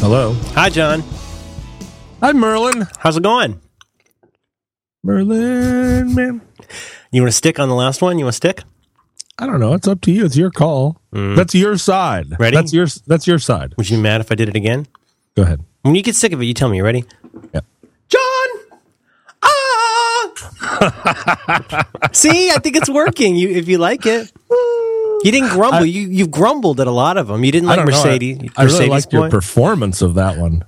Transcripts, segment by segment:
Hello. Hi, John. Hi, Merlin. How's it going? Merlin, man. You want to stick on the last one? You want to stick? I don't know. It's up to you. It's your call. That's your side. Ready? That's your that's your side. Would you be mad if I did it again? Go ahead. When you get sick of it, you tell me. You ready? Yeah. John! Ah! See, I think it's working. You, if you like it, you didn't grumble. you you've grumbled at a lot of them. You didn't like know. Mercedes. I, I really Mercedes liked your performance of that one.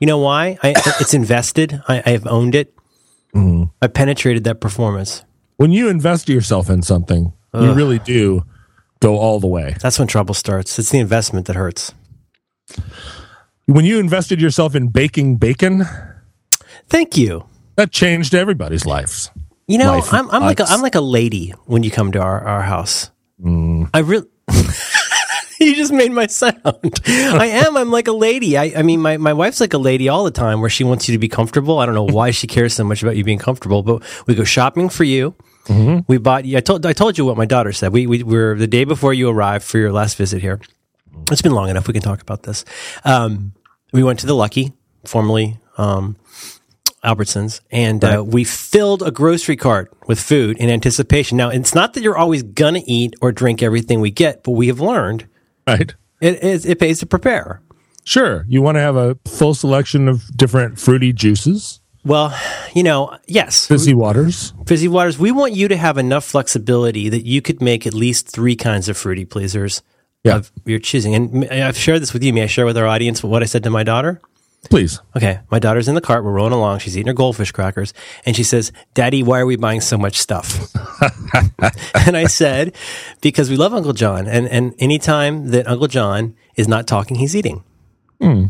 You know why? I, it's invested. I, I have owned it. Mm-hmm. I penetrated that performance. When you invest yourself in something, you really do go all the way. That's when trouble starts. It's the investment that hurts. When you invested yourself in baking bacon, Thank you. that changed everybody's lives. You know, Life I'm, I'm like a. I'm like a lady when you come to our, our house. I really. you just made my sound. I am. I'm like a lady. I, I mean, my, my wife's like a lady all the time where she wants you to be comfortable. I don't know why she cares so much about you being comfortable, but we go shopping for you. We bought you. I told I told you what my daughter said. We we were the day before you arrived for your last visit here. It's been long enough. We can talk about this. Um, we went to the Lucky, formerly um, Albertsons, and uh, we filled a grocery cart with food in anticipation. Now, it's not that you're always gonna eat or drink everything we get, but we have learned Right? it it, it pays to prepare. Sure. You want to have a full selection of different fruity juices, Well, you know, yes, fizzy waters. fizzy waters. We want you to have enough flexibility that you could make at least three kinds of fruity pleasers Yeah. of your choosing. And I've shared this with you. May I share with our audience what I said to my daughter? Please. Okay, my daughter's in the cart. We're rolling along. She's eating her goldfish crackers, and she says, "Daddy, why are we buying so much stuff?" and I said, "Because we love Uncle John, and and anytime that Uncle John is not talking, he's eating." Hmm.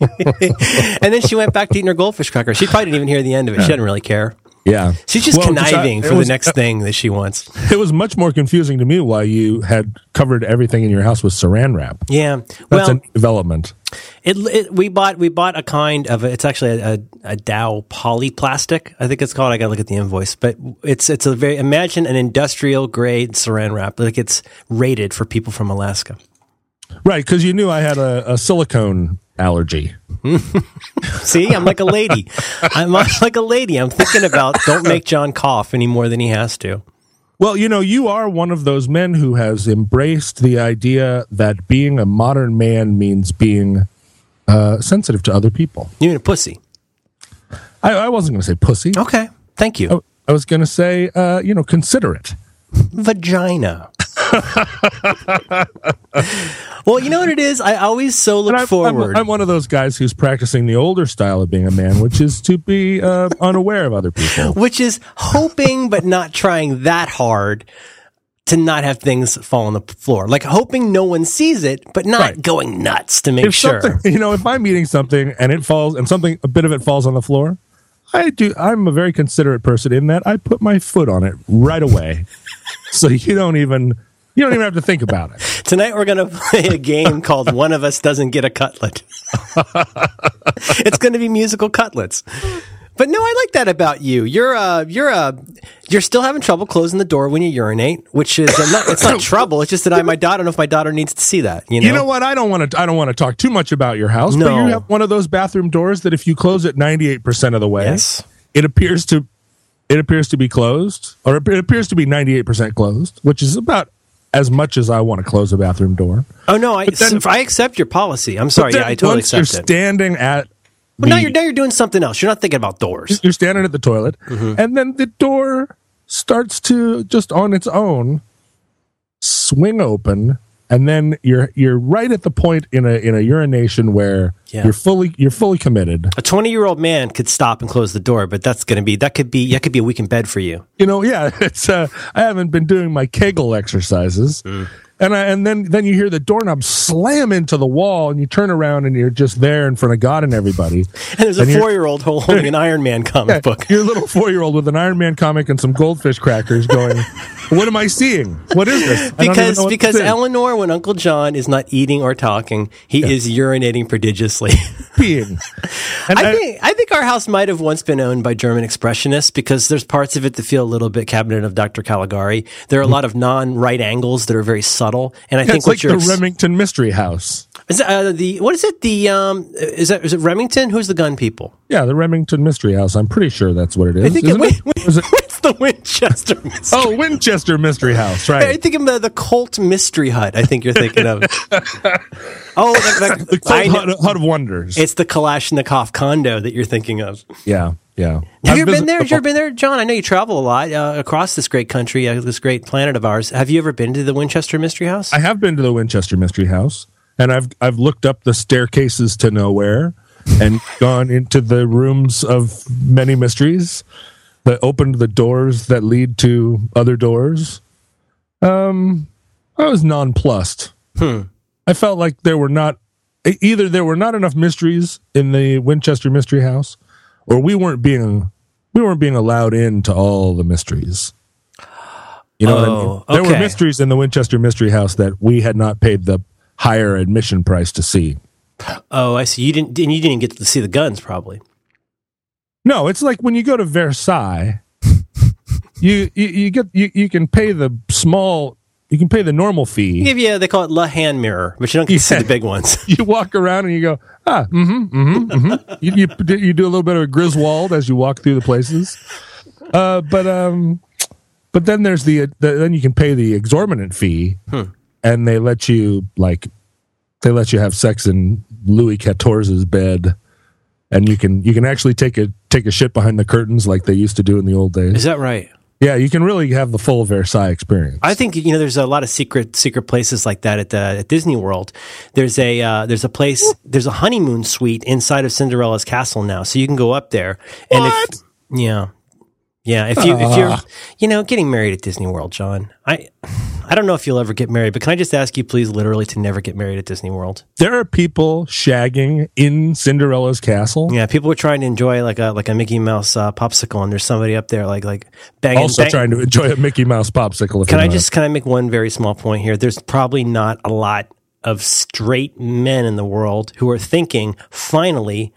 and then she went back to eating her goldfish crackers. She probably didn't even hear the end of it. She didn't really care. Yeah. She's just Well, 'cause I- conniving it for was- the next uh, thing that she wants. It was much more confusing to me why you had covered everything in your house with saran wrap. Yeah. That's Well, a development. It, it we bought we bought a kind of a, it's actually a, a, a Dow polyplastic I think it's called I got to look at the invoice but it's it's a very imagine an industrial grade saran wrap like it's rated for people from Alaska Right, because you knew I had a, a silicone allergy. see I'm like a lady. I'm like a lady. I'm thinking about don't make John cough any more than he has to. Well, you know, you are one of those men who has embraced the idea that being a modern man means being uh, sensitive to other people. you mean a pussy? I, I wasn't going to say pussy. okay. Thank you. I, I was going to say, uh, you know, considerate. vagina well you know what it is I always so look I'm, I'm, forward I'm one of those guys who's practicing the older style of being a man, which is to be uh, unaware of other people. which is hoping but not trying that hard to not have things fall on the floor. Like hoping no one sees it, but not Right. going nuts to make if sure. you know, if I'm eating something and it falls and something, a bit of it falls on the floor, I do. I'm a very considerate person in that I put my foot on it right away, so you don't even you don't even have to think about it. Tonight we're going to play a game called One of Us Doesn't Get a Cutlet. it's going to be musical cutlets. But no, I like that about you. You're uh you're uh you're still having trouble closing the door when you urinate, which is uh, not, it's not trouble. It's just that I my daughter I don't know if my daughter needs to see that. You know, You know what? I don't want to. I don't want to talk too much about your house, but No. you have one of those bathroom doors that if you close it 98 percent of the way, Yes. it appears to it appears to be closed, or it appears to be 98 percent closed, which is about as much as I want to close a bathroom door. Oh no, I then- I accept your policy. I'm sorry. Yeah, I totally once you're accept it. standing at But now you're now you're doing something else. You're not thinking about doors. you're standing at the toilet Mm-hmm. and then the door starts to just on its own swing open and then you're you're right at the point in a in a urination where Yeah. you're fully you're fully committed A 20 year old man could stop and close the door, but that's going to be that could be that could be a week in bed for you. you know yeah it's uh i haven't been doing my kegel exercises Mm. and I, and then then you hear the doorknob slam into the wall and you turn around and you're just there in front of god and everybody And there's a And you're- four year old holding an Iron Man comic book. your little four year old with an iron man comic and some goldfish crackers going what am I seeing? What is this? I because because. Eleanor, when Uncle John is not eating or talking, he is urinating prodigiously. peeing. And I think I think our house might have once been owned by German expressionists because there's parts of it that feel a little bit Cabinet of Dr. Caligari. There are a lot of non-right angles that are very subtle, and I think it's what like you're the Remington Mystery House. is it, uh, the what is it the um is that is it Remington? Who's the gun people? Yeah, the Remington Mystery House. I'm pretty sure that's what it is. I think it, wait, it? wait, it- the Winchester. Mystery. Oh, Winchester Mystery House, right. I think of the, the Colt Mystery Hut. I think you're thinking of. oh, that, that, The know- Hut, Hut of Wonders. it's the Kalashnikov condo that you're thinking of. yeah, yeah. Have I've you ever been there? Have you ever been there, John? I know you travel a lot uh, across this great country, uh, this great planet of ours. Have you ever been to the Winchester Mystery House? I have been to the Winchester Mystery House, and I've I've looked up the staircases to nowhere, and gone into the rooms of many mysteries, that opened the doors that lead to other doors. Um, I was nonplussed. I felt like there were not either there were not enough mysteries in the Winchester Mystery House, or we weren't being we weren't being allowed into all the mysteries. You know what I mean? Oh, There were mysteries in the Winchester Mystery House that we had not paid the higher admission price to see. oh, I see. You didn't, and you didn't get to see the guns, probably. No, it's like when you go to Versailles, you, you you get you, you can pay the small you can pay the normal fee. Give you, they call it La Hand Mirror, but you don't get to see the big ones. You walk around and you go ah mm-hmm mm-hmm mm-hmm. you, you you do a little bit of a Griswold as you walk through the places. Uh, but um, but then there's the, the then you can pay the exorbitant fee, and they let you like they let you have sex in Louis XIV's bed, and you can you can actually take a take a shit behind the curtains like they used to do in the old days. Is that right? Yeah, you can really have the full Versailles experience. I think you know there's a lot of secret secret places like that at the at Disney World. There's a uh, there's a place there's a honeymoon suite inside of Cinderella's castle now, so you can go up there. And What? if yeah, yeah, if you if you're you know getting married at Disney World, John, I I don't know if you'll ever get married, but can I just ask you please, literally, to never get married at Disney World? there are people shagging in Cinderella's castle. Yeah, people are trying to enjoy like a like a Mickey Mouse uh, popsicle, and there's somebody up there like like banging. also bang- trying to enjoy a Mickey Mouse popsicle. If Can I just can I make one very small point here? There's probably not a lot of straight men in the world who are thinking, finally,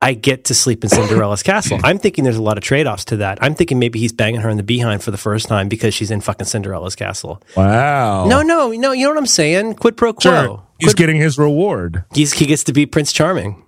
I get to sleep in Cinderella's castle. I'm thinking there's a lot of trade offs to that. I'm thinking maybe he's banging her in the behind for the first time because she's in fucking Cinderella's castle. Wow. No, no, no. You know what I'm saying? Quid pro quo. Sure. He's getting his reward. He's, he gets to be Prince Charming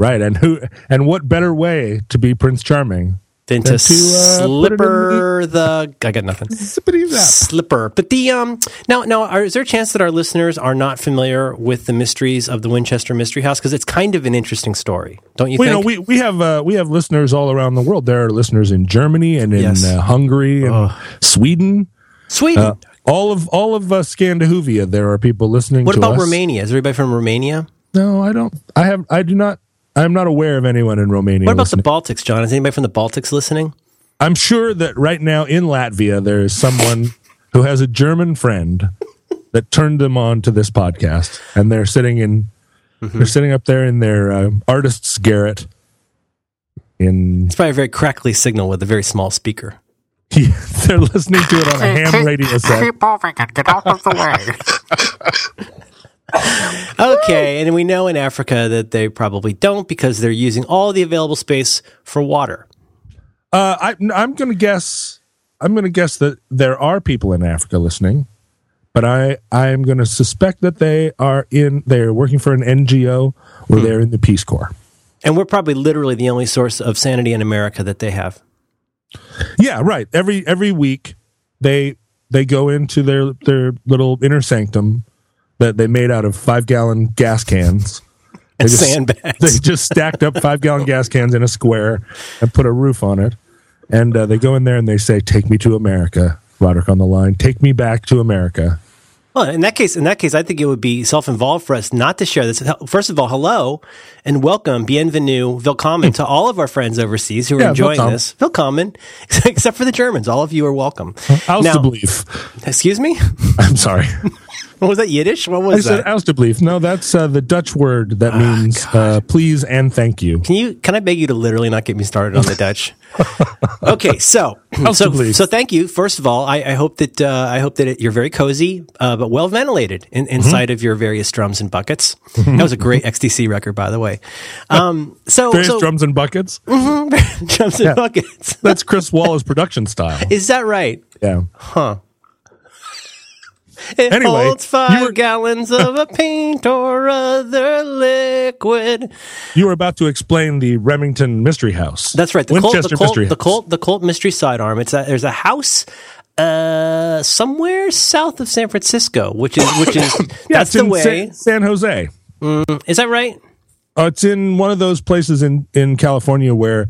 Right. And who and what better way to be Prince Charming? Than to, to, uh, put it in slipper the. I got nothing. Slipper. But the um now now are, is there a chance that our listeners are not familiar with the mysteries of the Winchester Mystery House because it's kind of an interesting story, don't you Well, you know, we, we have uh, we have listeners all around the world. There are listeners in Germany and in Yes. uh, Hungary and Sweden. Sweden. Uh, all of all of uh, Scandinavia, there are people listening. what about us. Romania? Is everybody from Romania? No, I don't. I have. I do not. I'm not aware of anyone in Romania. What about listening. the Baltics, John? Is anybody from the Baltics listening? I'm sure that right now in Latvia there is someone who has a German friend that turned them on to this podcast, and they're sitting in Mm-hmm. they're sitting up there in their uh, artist's garret. In It's probably a very crackly signal with a very small speaker. they're listening to it on a ham radio set. Keep moving and get out of the way. Okay, and we know in Africa that they probably don't because they're using all the available space for water. Uh, I, I'm going to guess. I'm going to guess that there are people in Africa listening, but I I'm going to suspect that they are in. They're working for an NGO or Hmm. they're in the Peace Corps. And we're probably literally the only source of sanity in America that they have. Yeah, right. Every every week they they go into their their little inner sanctum that they made out of five gallon gas cans. They And just, sandbags. They just stacked up five gallon gas cans in a square and put a roof on it. And uh, they go in there and they say, "Take me to America." Roderick on the line. Take me back to America. Well, in that case, in that case, I think it would be self-involved for us not to share this. First of all, hello and welcome, bienvenue, willkommen to all of our friends overseas who are Yeah, enjoying willkommen. this. Willkommen, except for the Germans. All of you are welcome. How's Now- the belief? Excuse me. I'm sorry. What was that Yiddish? What was I was said that? No, that's uh, the Dutch word that means uh, please and thank you. Can you? Can I beg you to literally not get me started on the Dutch? okay, so so so thank you. First of all, I, I hope that uh, I hope that it, you're very cozy, uh, but well ventilated in, inside of your various drums and buckets. That was a great XTC record, by the way. Um, so Various so drums and buckets. drums and buckets. That's Chris Wallace production style. Is that right? Yeah. It Anyway, holds five were- gallons of a paint or other liquid. You were about to explain the Remington Mystery House. That's right. The Colt, the Colt, Mystery the. Colt, the Colt Mystery Sidearm. It's a, there's a house uh, somewhere south of San Francisco, which is which is Yeah, that's the in way. San, San Jose. is that right? Uh, it's in one of those places in, in California where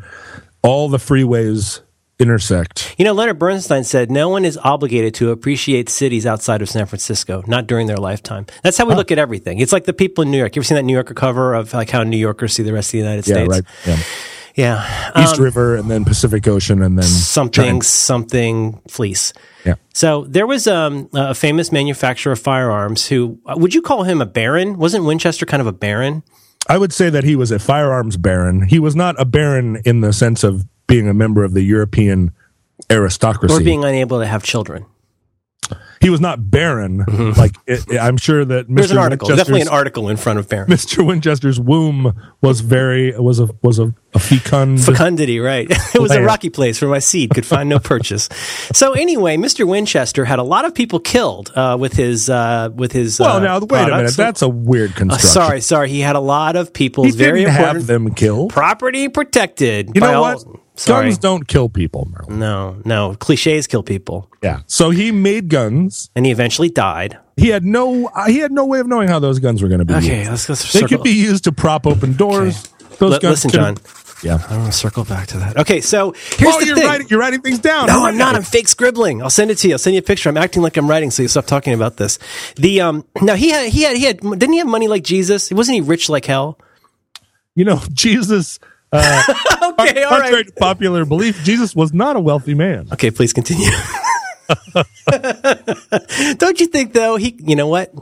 all the freeways intersect. You know, Leonard Bernstein said no one is obligated to appreciate cities outside of San Francisco, not during their lifetime. That's how we look at everything. It's like the people in New York. You ever seen that New Yorker cover of like how New Yorkers see the rest of the United Yeah, States? right. Yeah. Yeah. East River and then Pacific Ocean and then something China. something fleece. Yeah. So there was um, a famous manufacturer of firearms who uh, would you call him a baron? Wasn't Winchester kind of a baron? I would say that he was a firearms baron. He was not a baron in the sense of being a member of the European aristocracy. Or being unable to have children. he was not baron. Like it, I'm sure that Mr. There's an article, Winchester's- definitely an article in front of baron. Mr. Winchester's womb was very was a was a, a fecund. Fecundity, right? it was a rocky place where my seed could find no purchase. So anyway, Mr. Winchester had a lot of people killed uh, with his uh, with his. well, uh, now wait a minute. That's a weird Uh, construction. sorry, sorry. He had a lot of people. he very didn't important have them killed. property protected. You by know all- what? Sorry. Guns don't kill people, Merlin. No, no. Cliches kill people. Yeah. So he made guns. And he eventually died. He had no he had no way of knowing how those guns were going to be. Okay, used. let's go They circle. could be used to prop open doors. Those Li- guns listen, John. Yeah. I want to circle back to that. Okay, so here's oh, the you're thing. writing. You're writing things down. No, I'm not. I'm fake scribbling. I'll send it to you. I'll send you a picture. I'm acting like I'm writing, so you stop talking about this. The um, now he had he had he had didn't he have money like Jesus? Wasn't he rich like hell? You know, Jesus. Uh, Okay, all contrary right. to popular belief, Jesus was not a wealthy man. Okay, please continue. Don't you think though? He, you know what?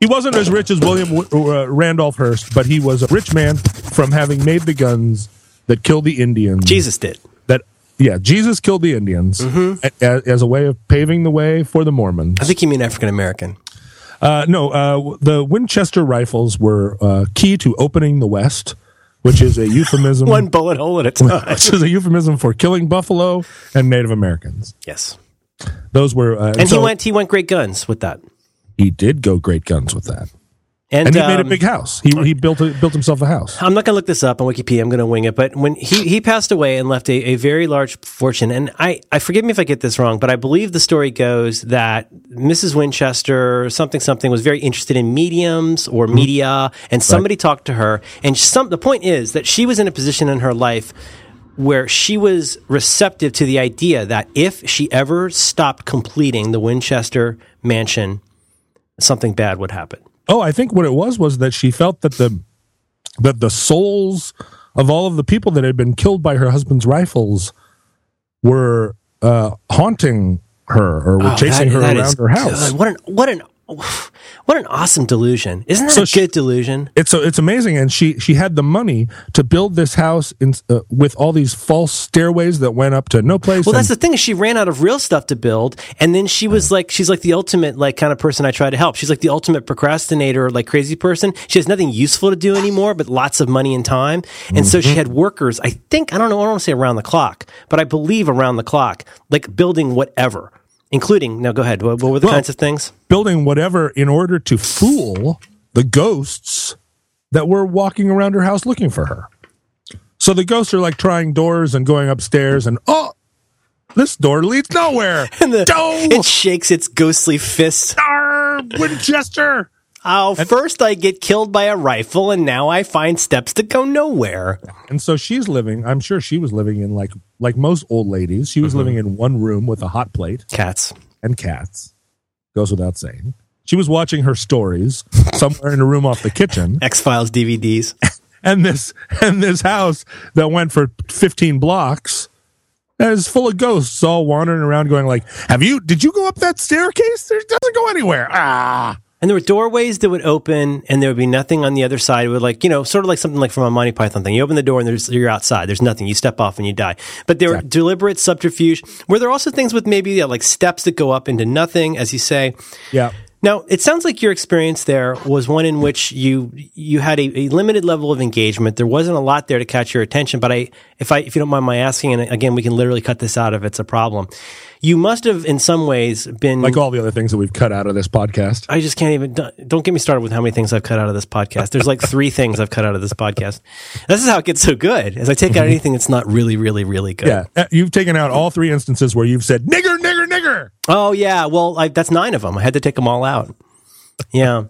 He wasn't as rich as William uh, Randolph Hearst, but he was a rich man from having made the guns that killed the Indians. Jesus did. That yeah, Jesus killed the Indians a- a- as a way of paving the way for the Mormons. I think you mean African American. Uh, no, uh, the Winchester rifles were uh, key to opening the West, which is a euphemism. One bullet hole at a time. which is a euphemism for killing buffalo and Native Americans. yes. Those were, uh, And so he went. He went great guns with that. He did go great guns with that, And, and he made a um, big house. He he built a, built himself a house. I'm not going to look this up on Wikipedia. I'm going to wing it. But when he, he passed away and left a, a very large fortune, and I, I forgive me if I get this wrong, but I believe the story goes that Mrs. Winchester, something, something, was very interested in mediums or media, and somebody talked to her. And some, the point is that she was in a position in her life where she was receptive to the idea that if she ever stopped completing the Winchester mansion, something bad would happen. Oh, I think what it was was that she felt that the that the souls of all of the people that had been killed by her husband's rifles were uh, haunting her or were Oh, chasing that- her that around her house. good. What an what an what an awesome delusion! Isn't that So a she- good delusion? It's so it's amazing, and she she had the money to build this house in, uh, with all these false stairways that went up to no place. Well, that's the thing. She ran out of real stuff to build, and then she was like, she's like the ultimate like kind of person I try to help. She's like the ultimate procrastinator, like crazy person. She has nothing useful to do anymore, but lots of money and time. And so Mm-hmm. she had workers. I think I don't know. I don't want to say around the clock, but I believe around the clock, like building whatever, including. Now, go ahead. What, what were the Well, kinds of things? building whatever in order to fool the ghosts that were walking around her house looking for her. So the ghosts are like trying doors and going upstairs, and oh, this door leads nowhere. And the, Oh, it shakes its ghostly fist. Arr, Winchester. Oh, first I get killed by a rifle, and now I find steps to go nowhere. And so she's living. I'm sure she was living in like like most old ladies. She was Mm-hmm. living in one room with a hot plate Cats. and cats. Goes without saying. She was watching her stories somewhere in a room off the kitchen. X Files DVDs. and this and this house that went for 15 blocks is full of ghosts all wandering around going like have you did you go up that staircase it doesn't go anywhere ah And there were doorways that would open, and there would be nothing on the other side. It would like you know, sort of like something like from a Monty Python thing. You open the door, and there's you're outside. There's nothing. You step off, and you die. But there were deliberate subterfuge. Were there also things with maybe yeah, like steps that go up into nothing, as you say? Yeah. Now, it sounds like your experience there was one in which you you had a, a, limited level of engagement. There wasn't a lot there to catch your attention. But I, if I, if you don't mind my asking, and again, we can literally cut this out if it's a problem. You must have, in some ways, been Like all the other things that we've cut out of this podcast. I just can't even. Don't get me started with how many things I've cut out of this podcast. There's like three things I've cut out of this podcast. This is how it gets so good. As I take out anything that's not really, really, really good. Yeah. Uh, You've taken out all three instances where you've said nigger, nigger, nigger. Oh yeah. Well, I, that's nine of them. I had to take them all out. Yeah. Uh,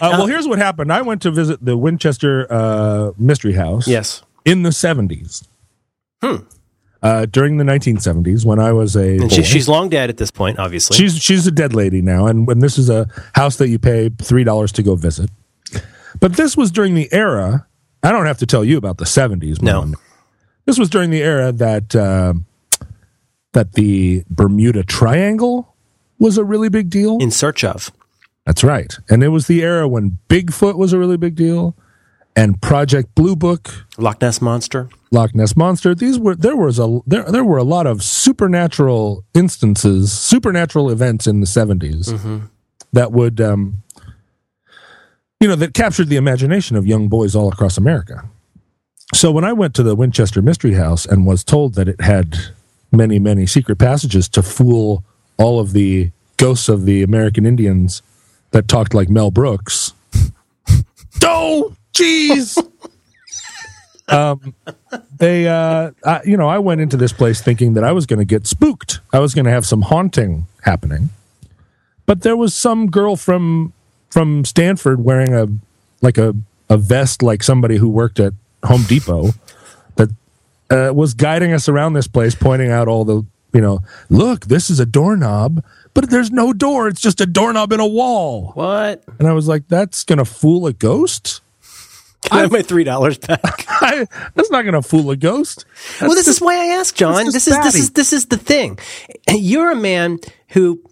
well, here's what happened. I went to visit the Winchester uh, Mystery House. Yes. in the 70s. Uh, during the 1970s, when I was a she, she's long dead at this point, obviously. she's she's a dead lady now, and when this is a house that you pay three dollars to go visit. But this was during the era. I don't have to tell you about the 70s. No. This was during the era that uh, that the Bermuda Triangle was a really big deal. in search of. That's right, and it was the era when Bigfoot was a really big deal, and Project Blue Book. Loch Ness Monster. Loch Ness monster. These were there was a there there were a lot of supernatural instances, supernatural events in the 70s that would um you know that captured the imagination of young boys all across America. So when I went to the Winchester Mystery House and was told that it had many many secret passages to fool all of the ghosts of the American Indians that talked like Mel Brooks. oh, jeez they uh I, you know i went into this place thinking that i was going to get spooked. I was going to have some haunting happening. But there was some girl from from stanford wearing a like a a vest like somebody who worked at home depot that uh, was guiding us around this place pointing out all the you know look this is a doorknob but there's no door. It's just a doorknob in a wall. What? and i was like that's going to fool a ghost Can I have my three dollars back? I, that's not going to fool a ghost well, this is why I asked, John. This just is this is this is the thing. You're a man who.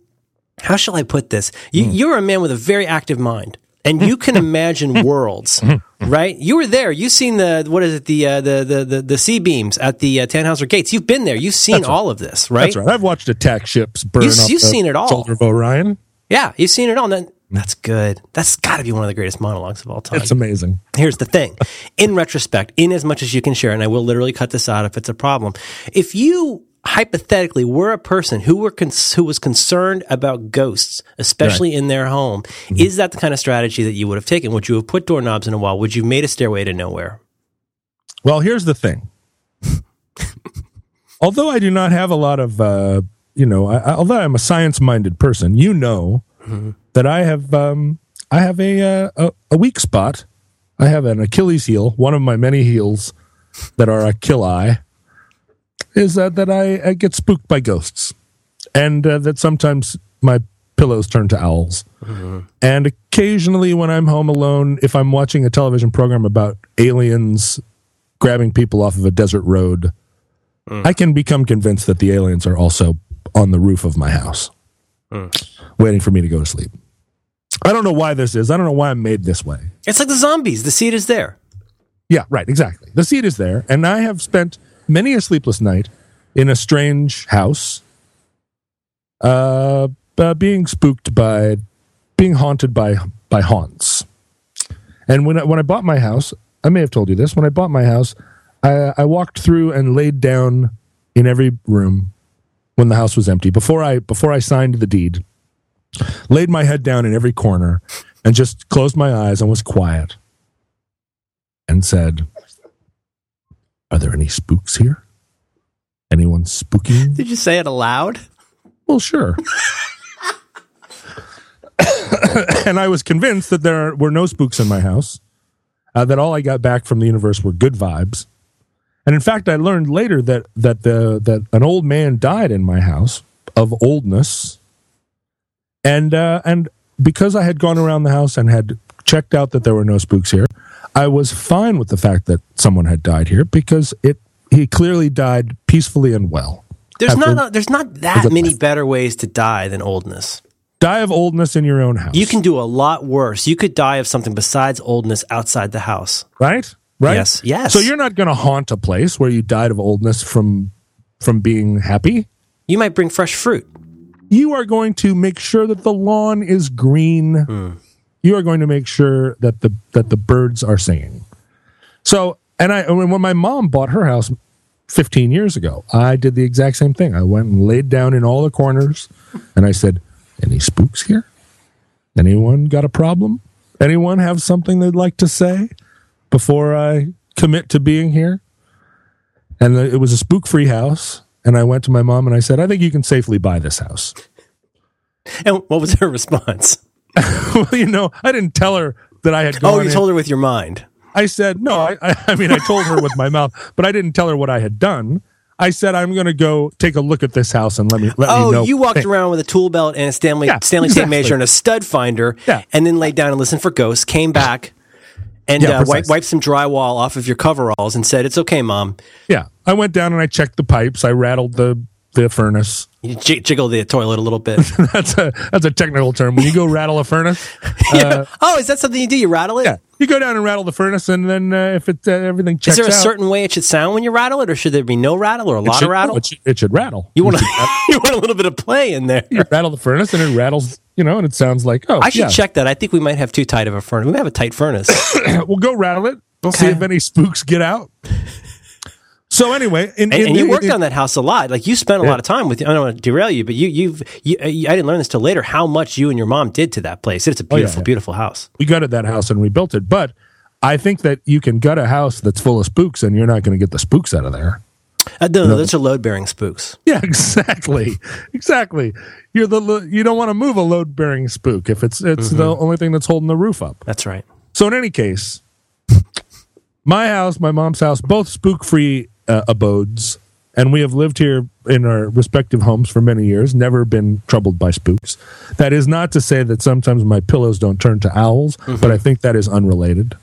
How shall I put this? You, Hmm. You're a man with a very active mind, and you can imagine worlds, Hmm. right? You were there. You've seen the what is it? The uh, the the the the sea beams at the uh, Tannhauser Gates. You've been there. You've seen all of this, right? That's right. I've watched attack ships burn you've the seen it all. Shoulder of Orion. Yeah, you've seen it all. That- That's good. That's got to be one of the greatest monologues of all time. It's amazing. Here's the thing. In retrospect, in as much as you can share, and I will literally cut this out if it's a problem. If you hypothetically were a person who were cons- who was concerned about ghosts, especially in their home, is that the kind of strategy that you would have taken? Would you have put doorknobs in a wall? Would you have made a stairway to nowhere? Well, here's the thing. although I do not have a lot of, uh, you know, I, I- although I'm a science-minded person, you know that I have, um, I have a, uh, a a weak spot. I have an Achilles heel, one of my many heels that are Achilli, is uh, that I, I get spooked by ghosts, and uh, that sometimes my pillows turn to owls. And occasionally, when I'm home alone, if I'm watching a television program about aliens grabbing people off of a desert road, I can become convinced that the aliens are also on the roof of my house, waiting for me to go to sleep. I don't know why this is. I don't know why I'm made this way. It's like the zombies. The seed is there. Yeah, right, exactly. The seed is there, and I have spent many a sleepless night in a strange house, uh, uh, being spooked by, being haunted by by haunts. And when I, when I bought my house, I may have told you this. When I bought my house, I, I walked through and laid down in every room when the house was empty before I before I signed the deed. Laid my head down in every corner and just closed my eyes and was quiet and said, Are there any spooks here? Anyone spooking? Did you say it aloud? Well, sure. and I was convinced that there were no spooks in my house, uh, that all I got back from the universe were good vibes. And in fact, I learned later that, that, the, that an old man died in my house of oldness. And, uh, and because I had gone around the house and had checked out that there were no spooks here, I was fine with the fact that someone had died here because it, he clearly died peacefully and well. There's After- not there's not that many better ways to die than oldness. Die of oldness in your own house. You can do a lot worse. You could die of something besides oldness outside the house. right? Right? Yes, yes. So you're not going to haunt a place where you died of oldness from from being happy. You might bring fresh fruit. You are going to make sure that the lawn is green. Hmm. You are going to make sure that the that the birds are singing. So, and I when when my mom bought her house 15 years ago, I did the exact same thing. I went and laid down in all the corners and I said, "Any spooks here? Anyone got a problem? Anyone have something they'd like to say before I commit to being here?" And the, it was a spook-free house, and I went to my mom and I said, "I think you can safely buy this house." And what was her response? well, you know, I didn't tell her that I had oh, gone. Oh, you in. told her with your mind. I said, no, I, I, mean, I told her with my mouth, but I didn't tell her what I had done. I said, I'm going to go take a look at this house and let me, let me oh, know. Oh, you walked around with a tool belt and a Stanley Yeah, Stanley tape exactly. measure and a stud finder, Yeah. and then laid down and listened for ghosts. Came back and Yeah, uh, wiped, precisely. wiped some drywall off of your coveralls and said, "It's okay, mom." Yeah. I went down and I checked the pipes. I rattled the, the furnace. You j- jiggle the toilet a little bit. That's a, that's a technical term. When you go rattle a furnace, uh, oh, is that something you do? You rattle it? yeah, you go down and rattle the furnace and then uh, if it, uh, everything Is there a out, certain way it should sound when you rattle it, or should there be no rattle or a lot should, of rattle? no, it, should, it should rattle. you want you want a little bit of play in there. you rattle the furnace and it rattles, you know, and it sounds like, oh, I should yeah. check that. I think we might have too tight of a furnace. We might have a tight furnace. we'll go rattle it. See Okay. See if any spooks get out. So anyway, in, and, in and you the- worked in- on that house a lot. Like you spent a Yeah. lot of time with. I don't want to derail you, but you, you've. You, I didn't learn this till later. How much you and your mom did to that place. It's a Oh, yeah, beautiful, yeah. beautiful house. we gutted that house and rebuilt it. But I think that you can gut a house that's full of spooks and you're not going to get the spooks out of there. Uh, no, no, those are load bearing spooks. Yeah, exactly, exactly. You're the lo- you don't want to move a load bearing spook if it's it's the Mm-hmm. only thing that's holding the roof up. That's right. So in any case, my house, my mom's house, both spook free uh, abodes, and we have lived here in our respective homes for many years. Never been troubled by spooks. That is not to say that sometimes my pillows don't turn to owls, but I think that is unrelated.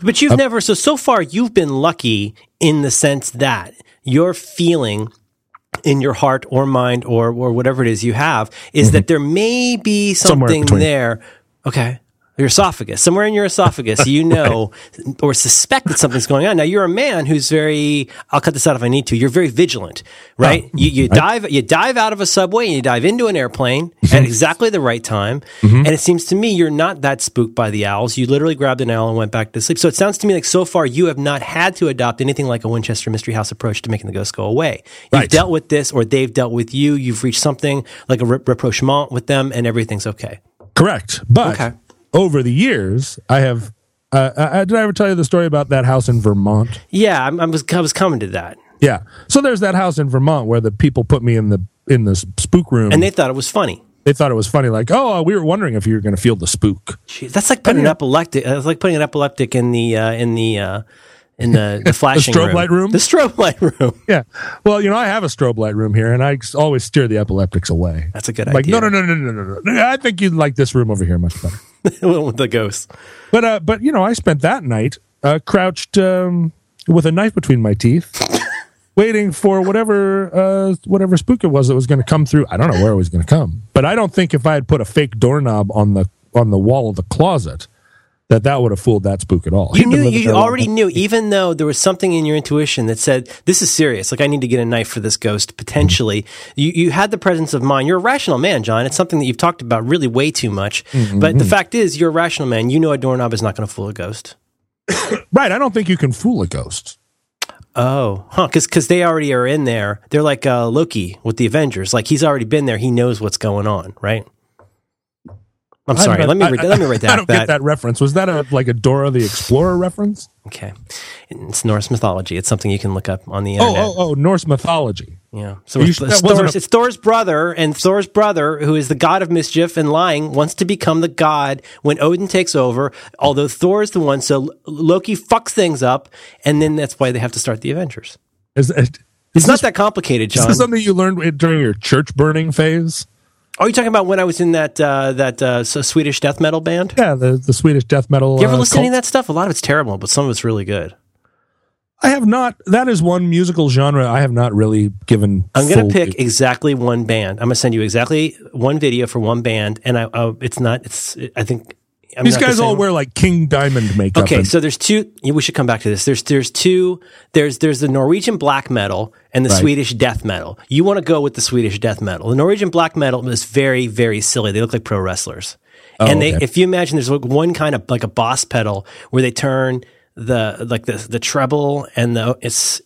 But you've never. So so far, you've been lucky in the sense that you're feeling in your heart or mind or or whatever it is you have is that there may be Mm-hmm. Something there. Okay. Your esophagus, somewhere in your esophagus, you know, or suspect that something's going on. Now you're a man who's very, I'll cut this out if I need to. You're very vigilant, oh. right? Mm-hmm. you, you dive, you dive out of a subway and you dive into an airplane at exactly the right time. Mm-hmm. And it seems to me you're not that spooked by the owls. You literally grabbed an owl and went back to sleep. So it sounds to me like so far you have not had to adopt anything like a Winchester Mystery House approach to making the ghosts go away. You've Right. dealt with this or they've dealt with you. You've reached something like a rep- rapprochement with them and everything's okay. Correct. But Okay. Over the years, I have. Uh, uh, did I ever tell you the story about that house in Vermont? Yeah, I'm, I was I was coming to that, Yeah. So there's that house in Vermont where the people put me in the in the spook room. and they thought it was funny. they thought it was funny, like, oh, we were wondering if you were going to feel the spook. Jeez, that's like putting an epileptic. That's like putting an epileptic in the uh, in the uh, in the the flashing strobe light room? The strobe light room. Yeah. Well, you know, I have a strobe light room here, and I always steer the epileptics away. That's a good like, idea. no, no, no, no, no, no, no. I think you'd like this room over here much better. with the ghosts. But, uh, but you know, I spent that night uh, crouched um, with a knife between my teeth, waiting for whatever uh, whatever spook it was that was going to come through. I don't know where it was going to come, but I don't think if I had put a fake doorknob on the on the wall of the closet that that would have fooled that spook at all. You knew you long already knew, even though there was something in your intuition that said this is serious. Like I need to get a knife for this ghost potentially. You you had the presence of mind. You're a rational man, John. It's something that you've talked about really way too much. Mm-hmm. But the fact is, you're a rational man. You know a doorknob is not going to fool a ghost. Right. I don't think you can fool a ghost. Oh, huh? Because they already are in there. They're like uh, Loki with the Avengers. Like he's already been there. He knows what's going on, right? I'm sorry. I- let me I- read that. Let me read I that. don't get that reference. Was that a like a Dora the Explorer reference? Okay, it's Norse mythology. It's something you can look up on the Oh, internet. oh, oh, Norse mythology. Yeah. So it's, should- it's Thor's, a- it's Thor's brother, and Thor's brother, who is the god of mischief and lying, wants to become the god when Odin takes over. Although Thor is the one, so Loki fucks things up, and then that's why they have to start the Avengers. Is, is, It's not that complicated, John. is this something you learned during your church burning phase? Are you talking about when I was in that uh, that uh, Swedish death metal band? Yeah, the, the Swedish death metal. You ever uh, listen to any of that stuff? A lot of it's terrible, but some of it's really good. I have not. That is one musical genre I have not really given. I'm going to pick exactly one band. I'm going to send you exactly one video for one band, and I, uh, it's not. It's. I think I'm These guys all wear like King Diamond makeup. Okay, and- so there's two. We should come back to this. There's there's two. There's there's the Norwegian black metal and the Right. Swedish death metal. You want to go with the Swedish death metal. The Norwegian black metal is very very silly. They look like pro wrestlers. and they, Oh, okay. if you imagine, there's like one kind of like a boss pedal where they turn the like the the treble and the it's.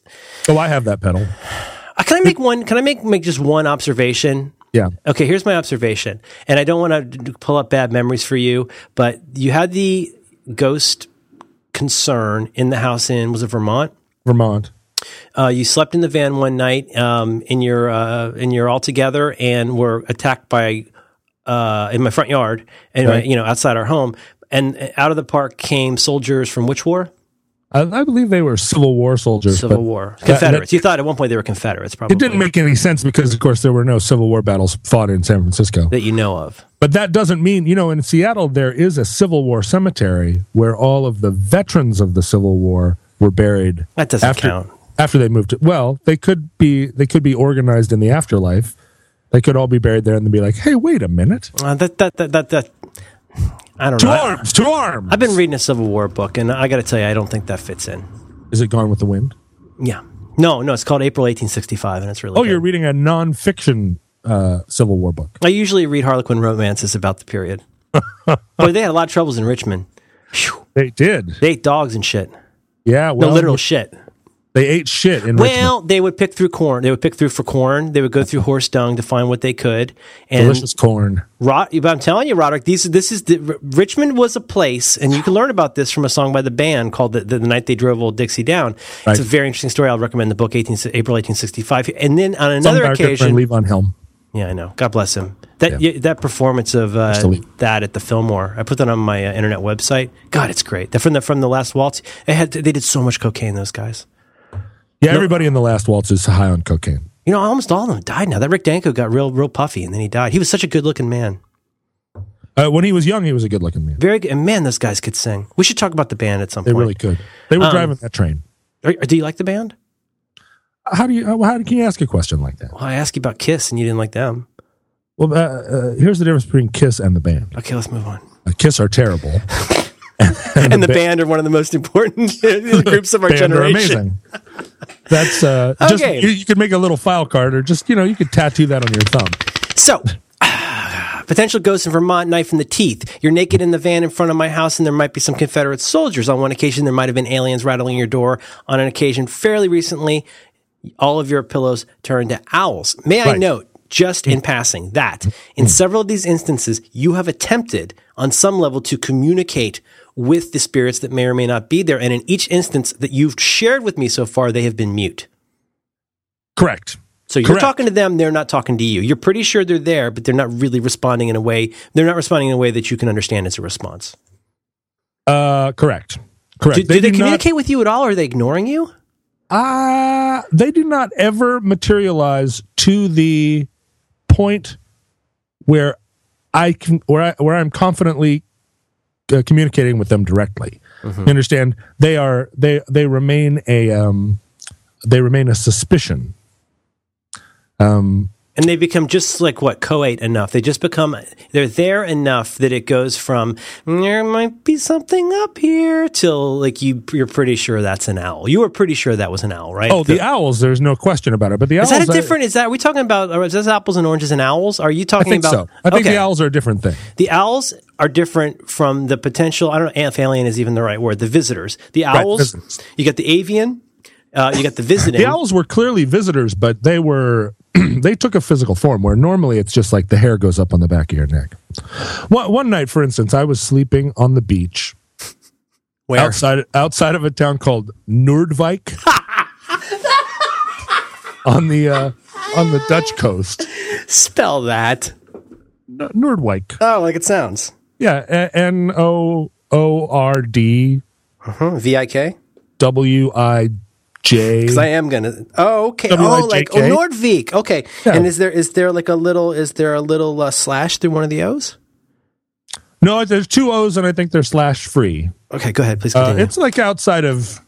oh, I have that pedal. Uh, Can I make one? Can I make make just one observation? Yeah. Okay, here's my observation, and I don't want to pull up bad memories for you, but you had the ghost concern in the house in was it Vermont? Vermont. Uh, you slept in the van one night um, in your uh, in your all together and were attacked by uh, in my front yard and Right. you know outside our home. And out of the park came soldiers from which war? I, I believe they were Civil War soldiers. Civil War, that- Confederates. you thought at one point they were Confederates, probably. It didn't make any sense because, of course, there were no Civil War battles fought in San Francisco. that you know of. But that doesn't mean, you know, in Seattle, there is a Civil War cemetery where all of the veterans of the Civil War were buried. That doesn't after, count. After they moved to, well, they could be, they could be organized in the afterlife. They could all be buried there and then be like, hey, wait a minute. Uh, that, that that that that. I don't To know. Arms, arms. I've been reading a Civil War book, and I got to tell you, I don't think that fits in. Is it Gone with the Wind? Yeah, no, no, it's called April 1865, and it's really. Oh, good. you're reading a nonfiction uh, Civil War book. I usually read Harlequin romances about the period. Boy, they had a lot of troubles in Richmond. Phew. They did. They ate dogs and shit. Yeah, No, well, literal shit. They ate shit in Richmond. Well, they would pick through corn. They would pick through for corn. They would go through horse dung to find what they could. And Delicious corn. Rod, but I'm telling you, Roderick, these this is the, R- Richmond was a place, and you can learn about this from a song by the band called "The, the, Night They Drove Old Dixie Down." Right. It's a very interesting story. I'll recommend the book, 18, April 1865. And then on another good occasion, Levon Helm. yeah, I know. God bless him. That Yeah. yeah, that performance of uh, that at the Fillmore, I put that on my uh, internet website. God, it's great. That from the from the last waltz, had they did so much cocaine. Those guys. Yeah, everybody in the last waltz is high on cocaine. You know, almost all of them died now. That Rick Danko got real real puffy, and then he died. He was such a good looking man. Uh, when he was young, he was a good looking man. Very good. And man, those guys could sing. We should talk about the band at some point. They point. really could. They were Um, driving that train. Are- do you like the band? How do you? How, how can you ask a question like that? Well, I asked you about Kiss and you didn't like them. Well, uh, uh, here's the difference between Kiss and the band. Okay, let's move on. Uh, Kiss are terrible. And the band are one of the most important groups of our Band generation. amazing. That's uh, just Okay. you, you could make a little file card, or just you know you could tattoo that on your thumb. So, potential ghosts in Vermont, knife in the teeth. You're naked in the van in front of my house, and there might be some Confederate soldiers. On one occasion, there might have been aliens rattling your door. On an occasion, fairly recently, all of your pillows turned to owls. May I note, just in passing, that in several of these instances, you have attempted on some level to communicate with the spirits that may or may not be there. And in each instance that you've shared with me so far, they have been mute. Correct. So you're Correct. talking to them, they're not talking to you. You're pretty sure they're there, but they're not really responding in a way. They're not responding in a way that you can understand as a response. Uh, correct. Correct. Do, do they, not- communicate with you at all? Or are they ignoring you? Uh, they do not ever materialize to the point where I can where I where I'm confidently uh, communicating with them directly. Mm-hmm. You understand? They are they they remain a um they remain a suspicion. Um And they become just like what coate enough. They just become they're there enough that it goes from there might be something up here till like you you're pretty sure that's an owl. You were pretty sure that was an owl, right? oh, the, owls. There's no question about it. But the is that a I- different? Is that are we talking about? Is this apples and oranges and owls? Are you I talking think about? so. I think okay. the owls are a different thing. The owls are different from the potential. I don't know if alien is even the right word. The visitors. The owls. visitors. You got the avian. Uh, you got the visiting. The owls were clearly visitors, but they were they took a physical form where normally it's just like the hair goes up on the back of your neck. One, one night, for instance, I was sleeping on the beach Where? outside outside of a town called Noordwijk on the uh, on the Dutch coast. Spell that. N- Noordwijk, Oh, like it sounds. yeah, A- N O O R D Huh? V I K. W I J. Because I am gonna. Oh, okay. Oh, like oh, Nordvik. Okay. Yeah. And is there is there like a little is there a little uh, slash through one of the O's? No, there's two O's, and I think they're slash free. Okay, go ahead. Please Uh, it's like outside of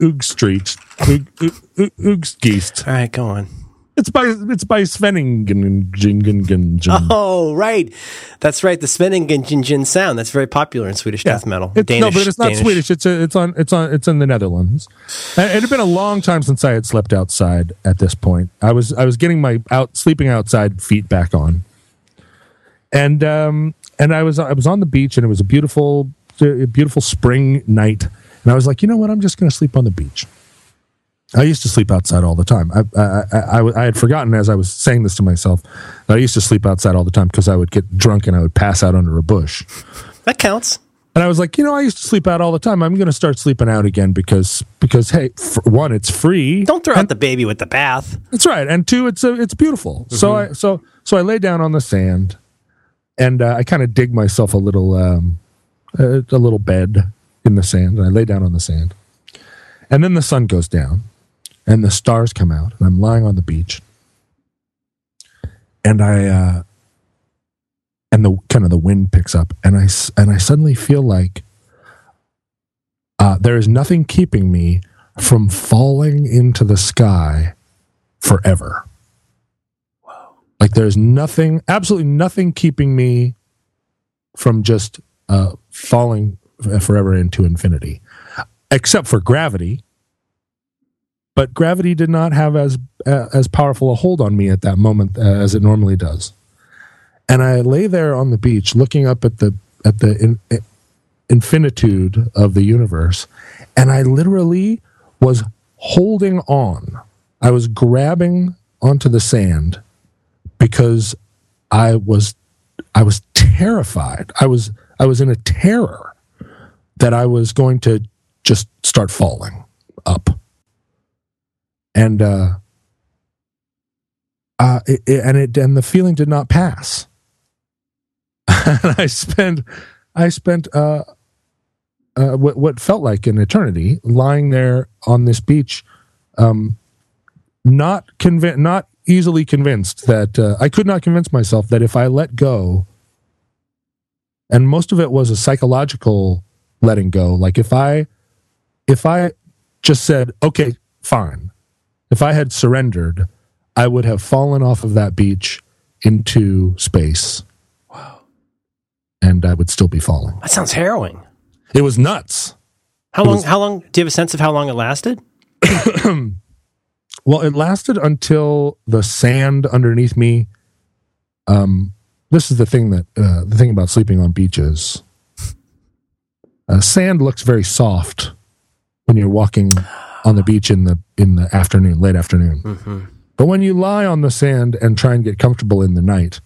Oog Street, Oog, Oog, Oog, Oegstgeest. All right, go on. It's by it's by Svenningen. Oh, right. That's right. The Svenningen sound. That's very popular in Swedish death metal. It's, no, but it's not Danish. Swedish. It's a, it's on it's on it's in the Netherlands. And it had been a long time since I had slept outside. At this point, I was I was getting my out sleeping outside feet back on, and um and I was I was on the beach and it was a beautiful a beautiful spring night, and I was like, you know what, I'm just going to sleep on the beach. I used to sleep outside all the time. I, I, I, I, I had forgotten as I was saying this to myself that I used to sleep outside all the time because I would get drunk and I would pass out under a bush. That counts. And I was like, you know, I used to sleep out all the time. I'm going to start sleeping out again because because hey, for one, it's free. Don't throw out the baby with the bath. That's right. And two, it's a, it's beautiful. So I so so I lay down on the sand, and uh, I kind of dig myself a little um, a, a little bed in the sand, and I lay down on the sand, and then the sun goes down, and the stars come out, and I'm lying on the beach, and I uh, and the kind of the wind picks up, and I and I suddenly feel like uh, there is nothing keeping me from falling into the sky forever. Like there's nothing, absolutely nothing keeping me from just uh, falling forever into infinity, except for gravity. But gravity did not have as uh, as powerful a hold on me at that moment uh, as it normally does. And I lay there on the beach, looking up at the at the in, in- infinitude of the universe, and I literally was holding on. I was grabbing onto the sand because I was I was terrified. I was I was in a terror that I was going to just start falling. And uh uh it, it- and it and the feeling did not pass. and I spent I spent uh uh, what what felt like an eternity lying there on this beach, um, not convinced, not easily convinced that uh, I could not convince myself that if I let go, and most of it was a psychological letting go. Like if I if I just said okay, fine, if I had surrendered, I would have fallen off of that beach into space. Wow, and I would still be falling. That sounds harrowing. It was nuts. How It long? was- how long? Do you have a sense of how long it lasted? Well, it lasted until the sand underneath me. Um, this is the thing that uh, the thing about sleeping on beaches. Uh, sand looks very soft when you're walking on the beach in the in the afternoon, late afternoon. But when you lie on the sand and try and get comfortable in the night,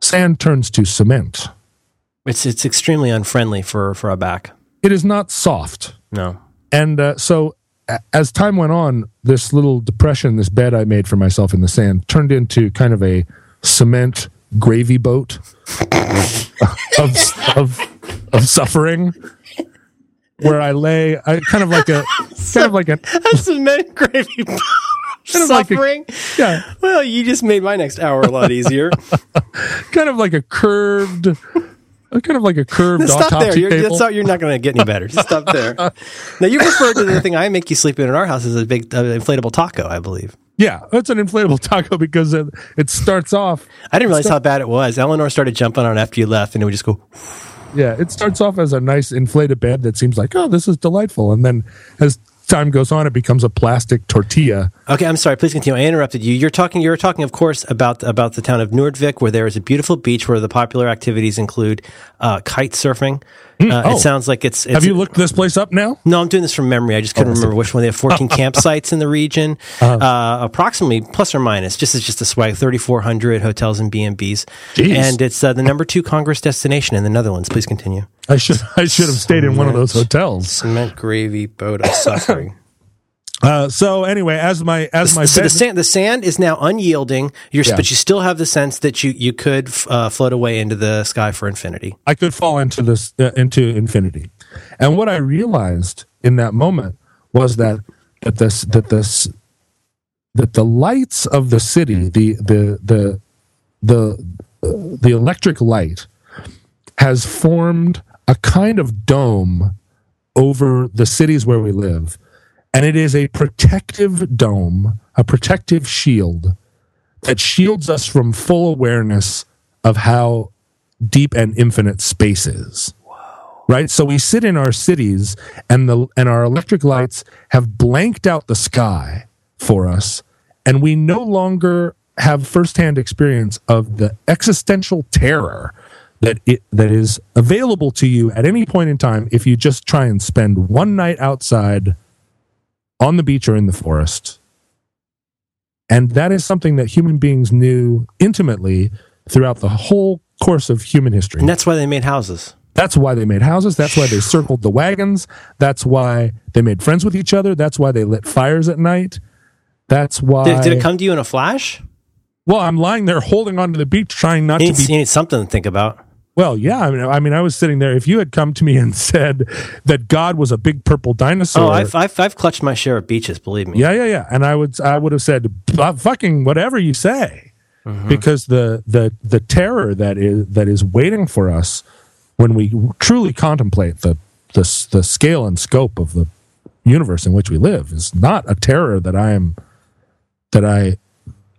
sand turns to cement. It's it's extremely unfriendly for for a back. It is not soft. No. And uh, so, as time went on, this little depression, this bed I made for myself in the sand, turned into kind of a cement gravy boat of, of of suffering, where I lay, I kind of like a kind of like a That's a men gravy. Kind of like a- Suffering. yeah, well, you just made my next hour a lot easier. kind of like a curved, kind of like a curved stop there. You're, that's not, you're not going to get any better. Just stop there. now you referred to the thing I make you sleep in in our house as a big uh, inflatable taco, I believe. yeah, it's an inflatable taco because it, it starts off. I didn't realize how bad it was. Eleanor started jumping on after you left, and it would just go. Yeah, it starts off as a nice inflated bed that seems like, oh, this is delightful, and then as time goes on, it becomes a plastic tortilla. Okay, I'm sorry. Please continue. I interrupted you. You're talking. You're talking, of course, about about the town of Noordwijk, where there is a beautiful beach where the popular activities include uh, kite surfing. Uh, oh. It sounds like it's. it's Have you looked this place up now? No, I'm doing this from memory. I just couldn't remember which one. They have 14 campsites in the region, uh, approximately plus or minus. Just as just a swag, 3,400 hotels and B and B's, and it's uh, the number two Congress destination in the Netherlands. Please continue. I should I should have stayed in one of those hotels. Cement gravy boat of suffering. Uh, so anyway, as my as my so bed, the sand, the sand is now unyielding. You're, Yeah. but you still have the sense that you you could f- uh, float away into the sky for infinity. I could fall into this uh, into infinity, and what I realized in that moment was that that this that this that the lights of the city, the the the the uh, the electric light, has formed a kind of dome over the cities where we live, And it is a protective dome, a protective shield that shields us from full awareness of how deep and infinite space is. Right? So we sit in our cities and the and our electric lights have blanked out the sky for us and we no longer have firsthand experience of the existential terror that it that is available to you at any point in time if you just try and spend one night outside on the beach or in the forest. And that is something that human beings knew intimately throughout the whole course of human history. And that's why they made houses. That's why they made houses. That's why they circled the wagons. That's why they made friends with each other. That's why they lit fires at night. That's why. Did, did it come to you in a flash? well, I'm lying there holding onto the beach, trying not You to be you need something to think about. Well, yeah. I mean, I mean, I was sitting there. If you had come to me and said that God was a big purple dinosaur, Oh, I've, I've, I've clutched my share of beaches, believe me. yeah, yeah, yeah, and I would, I would have said, "Uh, "Fucking whatever you say," because the the the terror that is that is waiting for us when we truly contemplate the the the scale and scope of the universe in which we live is not a terror that I am that I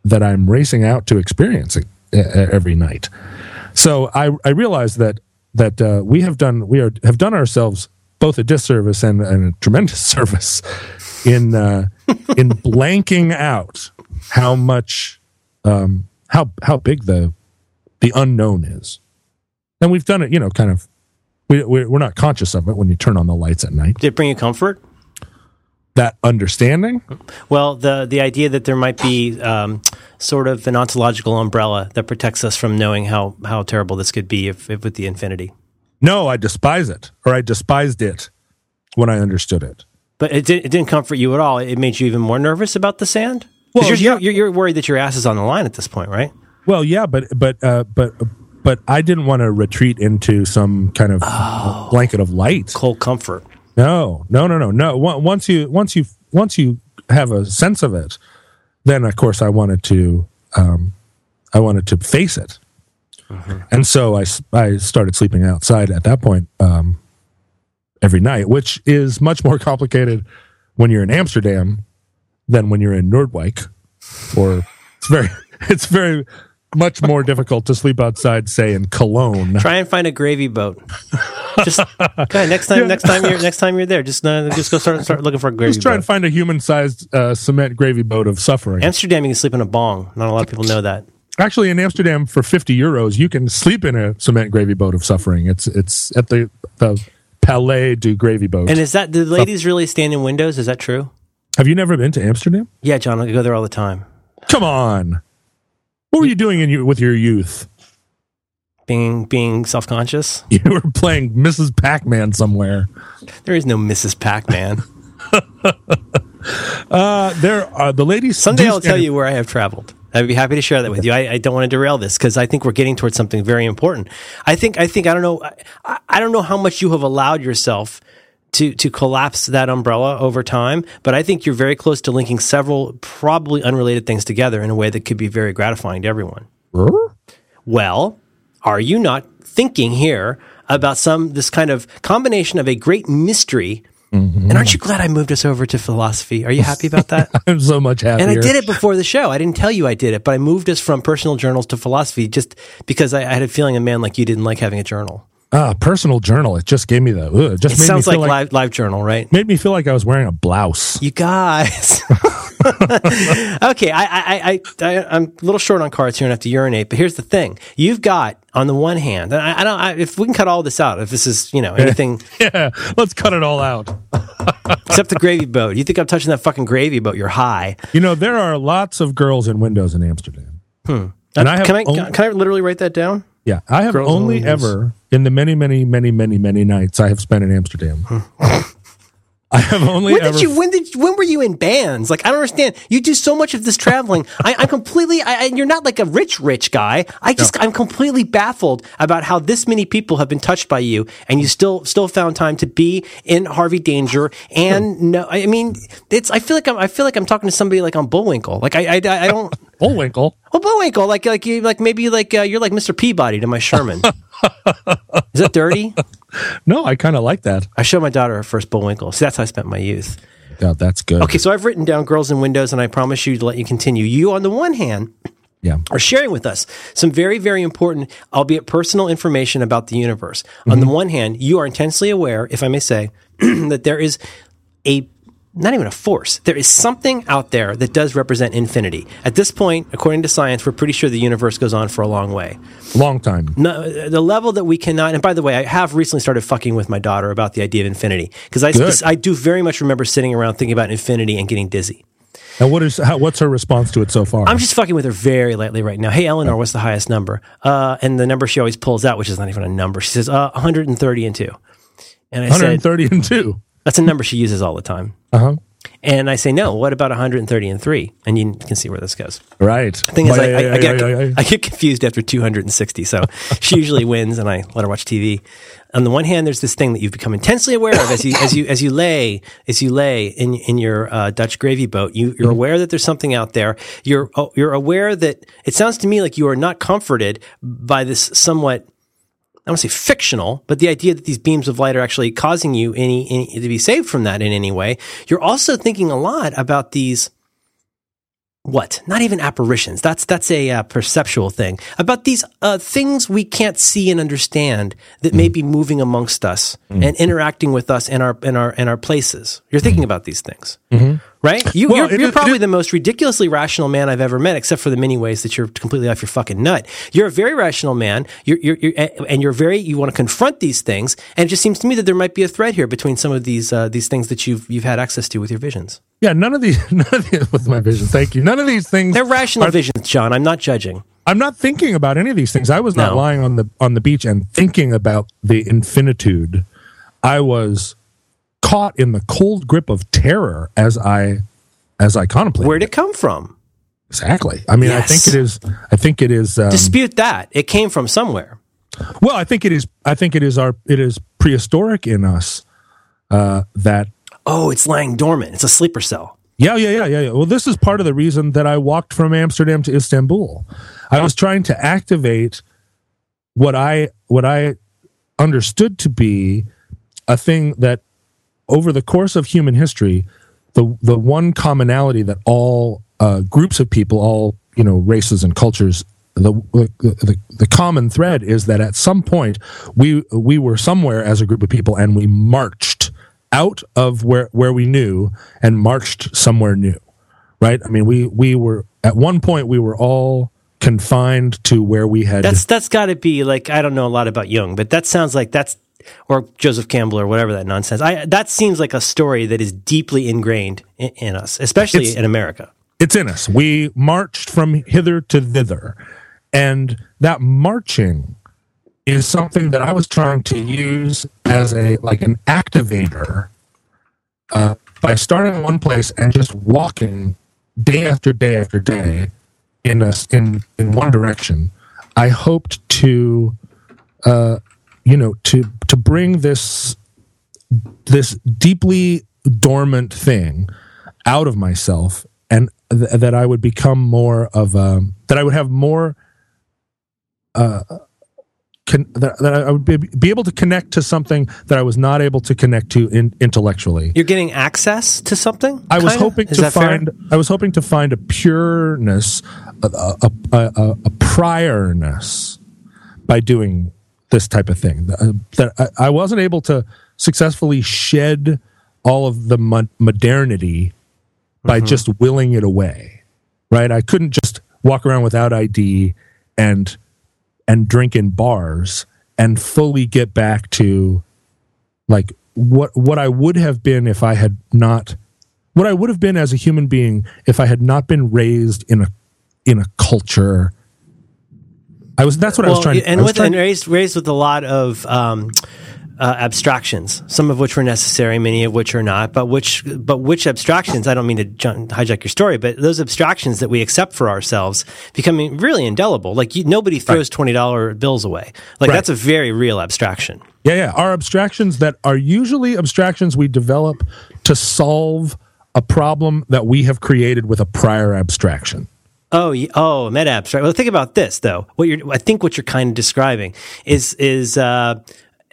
that I'm racing out to experience every night. So I I realize that that uh, we have done we are have done ourselves both a disservice and, and a tremendous service in uh, in blanking out how much um, how how big the the unknown is, and we've done it. You know, kind of we we- we're not conscious of it when you turn on the lights at night. Did it bring you comfort? That understanding, Well, the the idea that there might be um, sort of an ontological umbrella that protects us from knowing how, how terrible this could be if, if with the infinity. no, I despise it, or I despised it when I understood it. But it, did, it didn't comfort you at all. It made you even more nervous about the sand. Well, you're, yeah. you're, you're worried that your ass is on the line at this point, right? Well, yeah, but but uh, but but I didn't want to retreat into some kind of blanket of light. Cold comfort. No, no, no, no, no. Once you once you once you have a sense of it, then of course I wanted to um, I wanted to face it, and so I I started sleeping outside at that point um, every night, which is much more complicated when you're in Amsterdam than when you're in Noordwijk, or it's very it's very much more difficult to sleep outside, say in Cologne. Try and find a gravy boat. Just next time. Next time you're next time you're there, just uh, just go start start looking for a gravy boat. Just try boat. and find a human-sized uh, cement gravy boat of suffering. Amsterdam, you can sleep in a bong. Not a lot of people know that. Actually, in Amsterdam, for fifty euros, you can sleep in a cement gravy boat of suffering. It's it's at the the Palais du Gravy Boat. And is that the ladies really stand in windows? Is that true? Have you never been to Amsterdam? Yeah, John, I go there all the time. Come on, what were you doing in you with your youth? Being being self conscious. You were playing Mrs. Pac-Man somewhere. There is no Mrs. Pac Man. Uh, there are the ladies. Someday I'll tell you where I have traveled. I'd be happy to share that with you. I, I don't want to derail this because I think we're getting towards something very important. I think I think I don't know I, I don't know how much you have allowed yourself to to collapse that umbrella over time, but I think you're very close to linking several probably unrelated things together in a way that could be very gratifying to everyone. Well, are you not thinking here about some this kind of combination of a great mystery? Mm-hmm. And aren't you glad I moved us over to philosophy? Are you happy about that? I'm so much happier. And I did it before the show. I didn't tell you I did it, but I moved us from personal journals to philosophy just because I, I had a feeling a man like you didn't like having a journal. Ah, personal journal. It just gave me the. Ugh, it just It made sounds me like, feel like, live live journal, right? made me feel like I was wearing a blouse. You guys. okay, I, I, I, I, I'm a little short on cards here and have to urinate. But here's the thing: you've got on the one hand, and I, I don't. I, if we can cut all this out, if this is you know anything Yeah, let's cut it all out. except the gravy boat, you think I'm touching that fucking gravy boat? You're high. You know, there are lots of girls in windows in Amsterdam. Hmm. And I have Can I can I literally write that down? Yeah, I have girls only ever in the many, many, many, many, many nights I have spent in Amsterdam. I have only When ever. did you? When did? When were you in bands? Like I don't understand. You do so much of this traveling. I, I'm completely. I, and you're not like a rich, rich guy. I just. I'm completely baffled about how this many people have been touched by you, and you still still found time to be in Harvey Danger. And no, I mean, it's. I feel like I'm. I feel like I'm talking to somebody like on Bullwinkle. Like I. I, I don't. Bullwinkle. Well, Bullwinkle, like like you like maybe like uh, you're like Mr. Peabody to my Sherman. Is that dirty? No, I kind of like that. I showed my daughter her first Bullwinkle. See, that's how I spent my youth. Oh, that's good. Okay, so I've written down girls in windows, and I promise you to let you continue. You, on the one hand, Yeah. are sharing with us some very, very important, albeit personal information about the universe. On the one hand, you are intensely aware, if I may say, that there is a not even a force. There is something out there that does represent infinity. At this point, according to science, we're pretty sure the universe goes on for a long way. Long time. No, the level that we cannot. And by the way, I have recently started fucking with my daughter about the idea of infinity because I, Good. I do very much remember sitting around thinking about infinity and getting dizzy. And what is how, what's her response to it so far? I'm just fucking with her very lightly right now. Hey, Eleanor, what's the highest number? Uh, and the number she always pulls out, which is not even a number, she says uh, 130 and two. And I said 130 and 2. That's a number she uses all the time. Uh-huh. And I say no. What about 130 and three? And you can see where this goes. Right. The thing is, I, I, I, get, Yeah, yeah. I get confused after 260. So she usually wins, and I let her watch TV. On the one hand, there's this thing that you've become intensely aware of as you as you as you lay as you lay in in your uh, Dutch gravy boat. You, Mm-hmm. you're aware that there's something out there. You're oh, you're aware that it sounds to me like you are not comforted by this somewhat. I don't want to say fictional, but the idea that these beams of light are actually causing you any, any to be saved from that in any way. You're also thinking a lot about these what? Not even apparitions. That's that's a uh, perceptual thing about these uh, things we can't see and understand that Mm. may be moving amongst us and interacting with us in our in our in our places. You're thinking about these things, right? You, Mm-hmm. Well, you're, you're probably the most ridiculously rational man I've ever met, except for the many ways that you're completely off your fucking nut. You're a very rational man. You're, you're, you're and you're very you want to confront these things, and it just seems to me that there might be a thread here between some of these uh, these things that you've you've had access to with your visions. Yeah, none of these, none of these, with my vision, thank you. None of these things, They're rational visions, John. I'm not judging. I'm not thinking about any of these things. I was not No. lying on the, on the beach and thinking about the infinitude. I was caught in the cold grip of terror as I, as I contemplate. Where'd it come from? exactly. I mean, I think it is, I think it is, um, Dispute that. It came from somewhere. well, I think it is, I think it is our, it is prehistoric in us, uh, that Oh, it's lying dormant. It's a sleeper cell. Yeah, yeah, yeah, yeah, yeah. Well, this is part of the reason that I walked from Amsterdam to Istanbul. I was trying to activate what I what I understood to be a thing that over the course of human history, the the one commonality that all uh, groups of people, all you know, races and cultures, the, the the common thread is that at some point we we were somewhere as a group of people and we marched out of where where we knew and marched somewhere new right? I mean we we were at one point we were all confined to where we had That's that's got to be like I don't know a lot about Jung, but that sounds like that's or Joseph Campbell or whatever that nonsense. I that seems like a story that is deeply ingrained in, in us, especially It's- in America. it's in us we marched from hither to thither and that marching is something that i was trying to use as a like an activator uh, by starting in one place and just walking day after day after day in a, in in one direction i hoped to uh you know to to bring this this deeply dormant thing out of myself and th- that I would become more of a that I would have more uh con- that, that I would be, be able to connect to something that I was not able to connect to in, intellectually. You're getting access to something. I was kinda? hoping Is to that fair? find I was hoping to find a pureness a, a, a, a priorness by doing this type of thing Uh, that I, I wasn't able to successfully shed all of the mo- modernity by Mm-hmm. just willing it away right i couldn't just walk around without id and and drink in bars and fully get back to like what what i would have been if i had not what i would have been as a human being if i had not been raised in a in a culture i was that's what i was trying to and with trying- and raised raised with a lot of um, uh, abstractions, some of which were necessary, many of which are not. But which but which abstractions? I don't mean to jump, hijack your story, but those abstractions that we accept for ourselves becoming really indelible. Like you, nobody throws twenty dollar bills away. Like Right. that's a very real abstraction. Yeah, yeah. Are abstractions that are usually abstractions we develop to solve a problem that we have created with a prior abstraction. Oh, oh, meta abstract. Well, think about this though. What you're, I think, what you're kind of describing is is uh,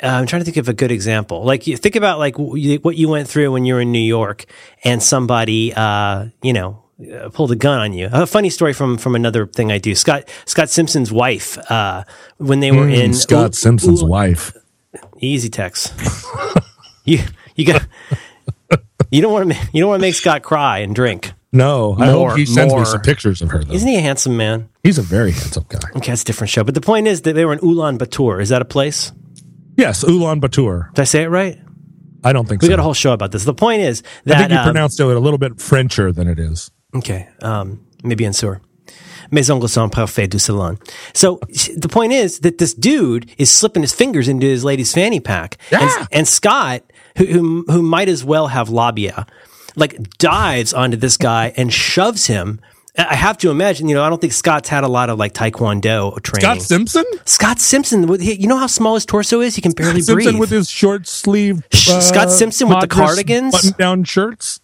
uh, I'm trying to think of a good example. Like you think about like what you went through when you were in New York, and somebody, uh, you know, uh, pulled a gun on you. A funny story from from another thing I do. Scott Scott Simpson's wife, uh, when they were in Hmm, Scott Ooh- Simpson's Ooh- wife. Easy text. you you got you don't want to you don't want to make Scott cry and drink. No, I hope he sends more. me some pictures of her. Though. Isn't he a handsome man? He's a very handsome guy. Okay, that's a different show. But the point is that they were in Ulaanbaatar. Is that a place? Yes, Ulaanbaatar. Did I say it right? I don't think so. We so. got a whole show about this. The point is that I think you um, pronounced it a little bit Frencher than it is. Okay, um, maybe in sewer. Mes ongles sont parfaits du salon. So the point is that this dude is slipping his fingers into his lady's fanny pack, Yeah. and, and Scott, who, who who might as well have labia, like dives onto this guy and shoves him. I have to imagine, you know, I don't think Scott's had a lot of like Taekwondo training. Scott Simpson? Scott Simpson, with- you know how small his torso is? He can barely Simpson breathe. with his short sleeve. Sh- Scott uh, Simpson with the cardigans? Button down shirts.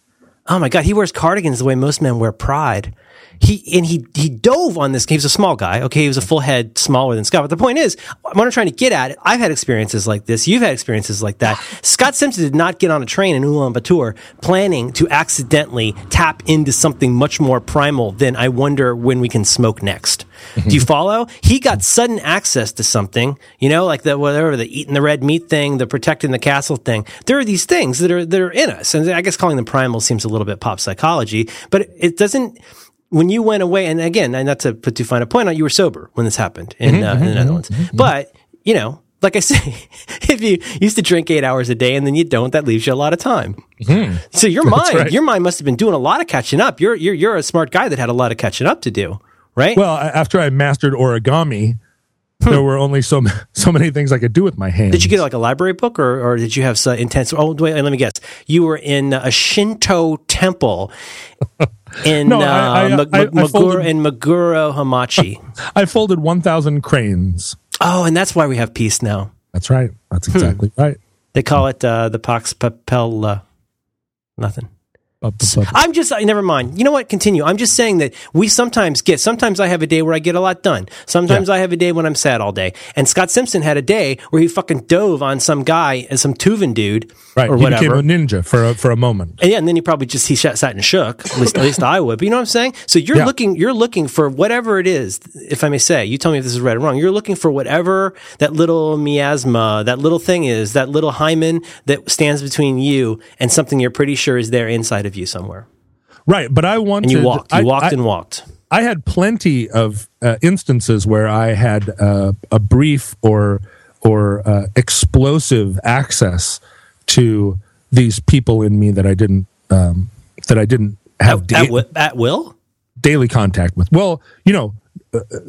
Oh my god, he wears cardigans the way most men wear pride. He and he he dove on this. He was a small guy. Okay, he was a full head smaller than Scott. But the point is, what I'm trying to get at, I've had experiences like this. You've had experiences like that. Scott Simpson did not get on a train in Ulaanbaatar planning to accidentally tap into something much more primal than I wonder when we can smoke next. Do you follow? He got sudden access to something, you know, like the whatever the eating the red meat thing, the protecting the castle thing. There are these things that are that are in us, and I guess calling them primal seems a little bit pop psychology, but it doesn't. When you went away, and again, not to put too fine a point on, it, you were sober when this happened in, mm-hmm, uh, in the mm-hmm, Netherlands. Mm-hmm, but you know, like I say, if you used to drink eight hours a day and then you don't, that leaves you a lot of time. So your mind, right. your mind must have been doing a lot of catching up. You're you're you're a smart guy that had a lot of catching up to do, right? Well, after I mastered origami, there were only so so many things I could do with my hands. Hmm. Did you get like a library book, or, or did you have some intense? Oh, wait, let me guess. You were in a Shinto temple in No, uh, I- I- Ma- I- I Ma- Maguro, folded- in Maguro Hamachi. I folded one thousand cranes. oh, and that's why we have peace now. That's right. That's Hmm. exactly right. They call it uh, the Pax Papel. Uh, nothing. I'm just, uh, never mind. You know what? Continue. I'm just saying that we sometimes get, sometimes I have a day where I get a lot done. Sometimes I have a day when I'm sad all day. And Scott Simpson had a day where he fucking dove on some guy, uh, some Tuvan dude, Right. or he whatever. became a ninja for a, for a moment. And yeah, and then he probably just he sat, sat and shook. At least, at least I would. But you know what I'm saying? So you're Yeah. looking, you're looking for whatever it is. If I may say, you tell me if this is right or wrong. You're looking for whatever that little miasma, that little thing is, that little hymen that stands between you and something you're pretty sure is there inside of you somewhere. Right. But I wanted. And you walked, you I- walked I- and walked. I had plenty of uh, instances where I had uh, a brief or or uh, explosive access to these people in me that I didn't um, that I didn't have At, da- at, wi- at will? daily contact with. Well, you know, uh, uh,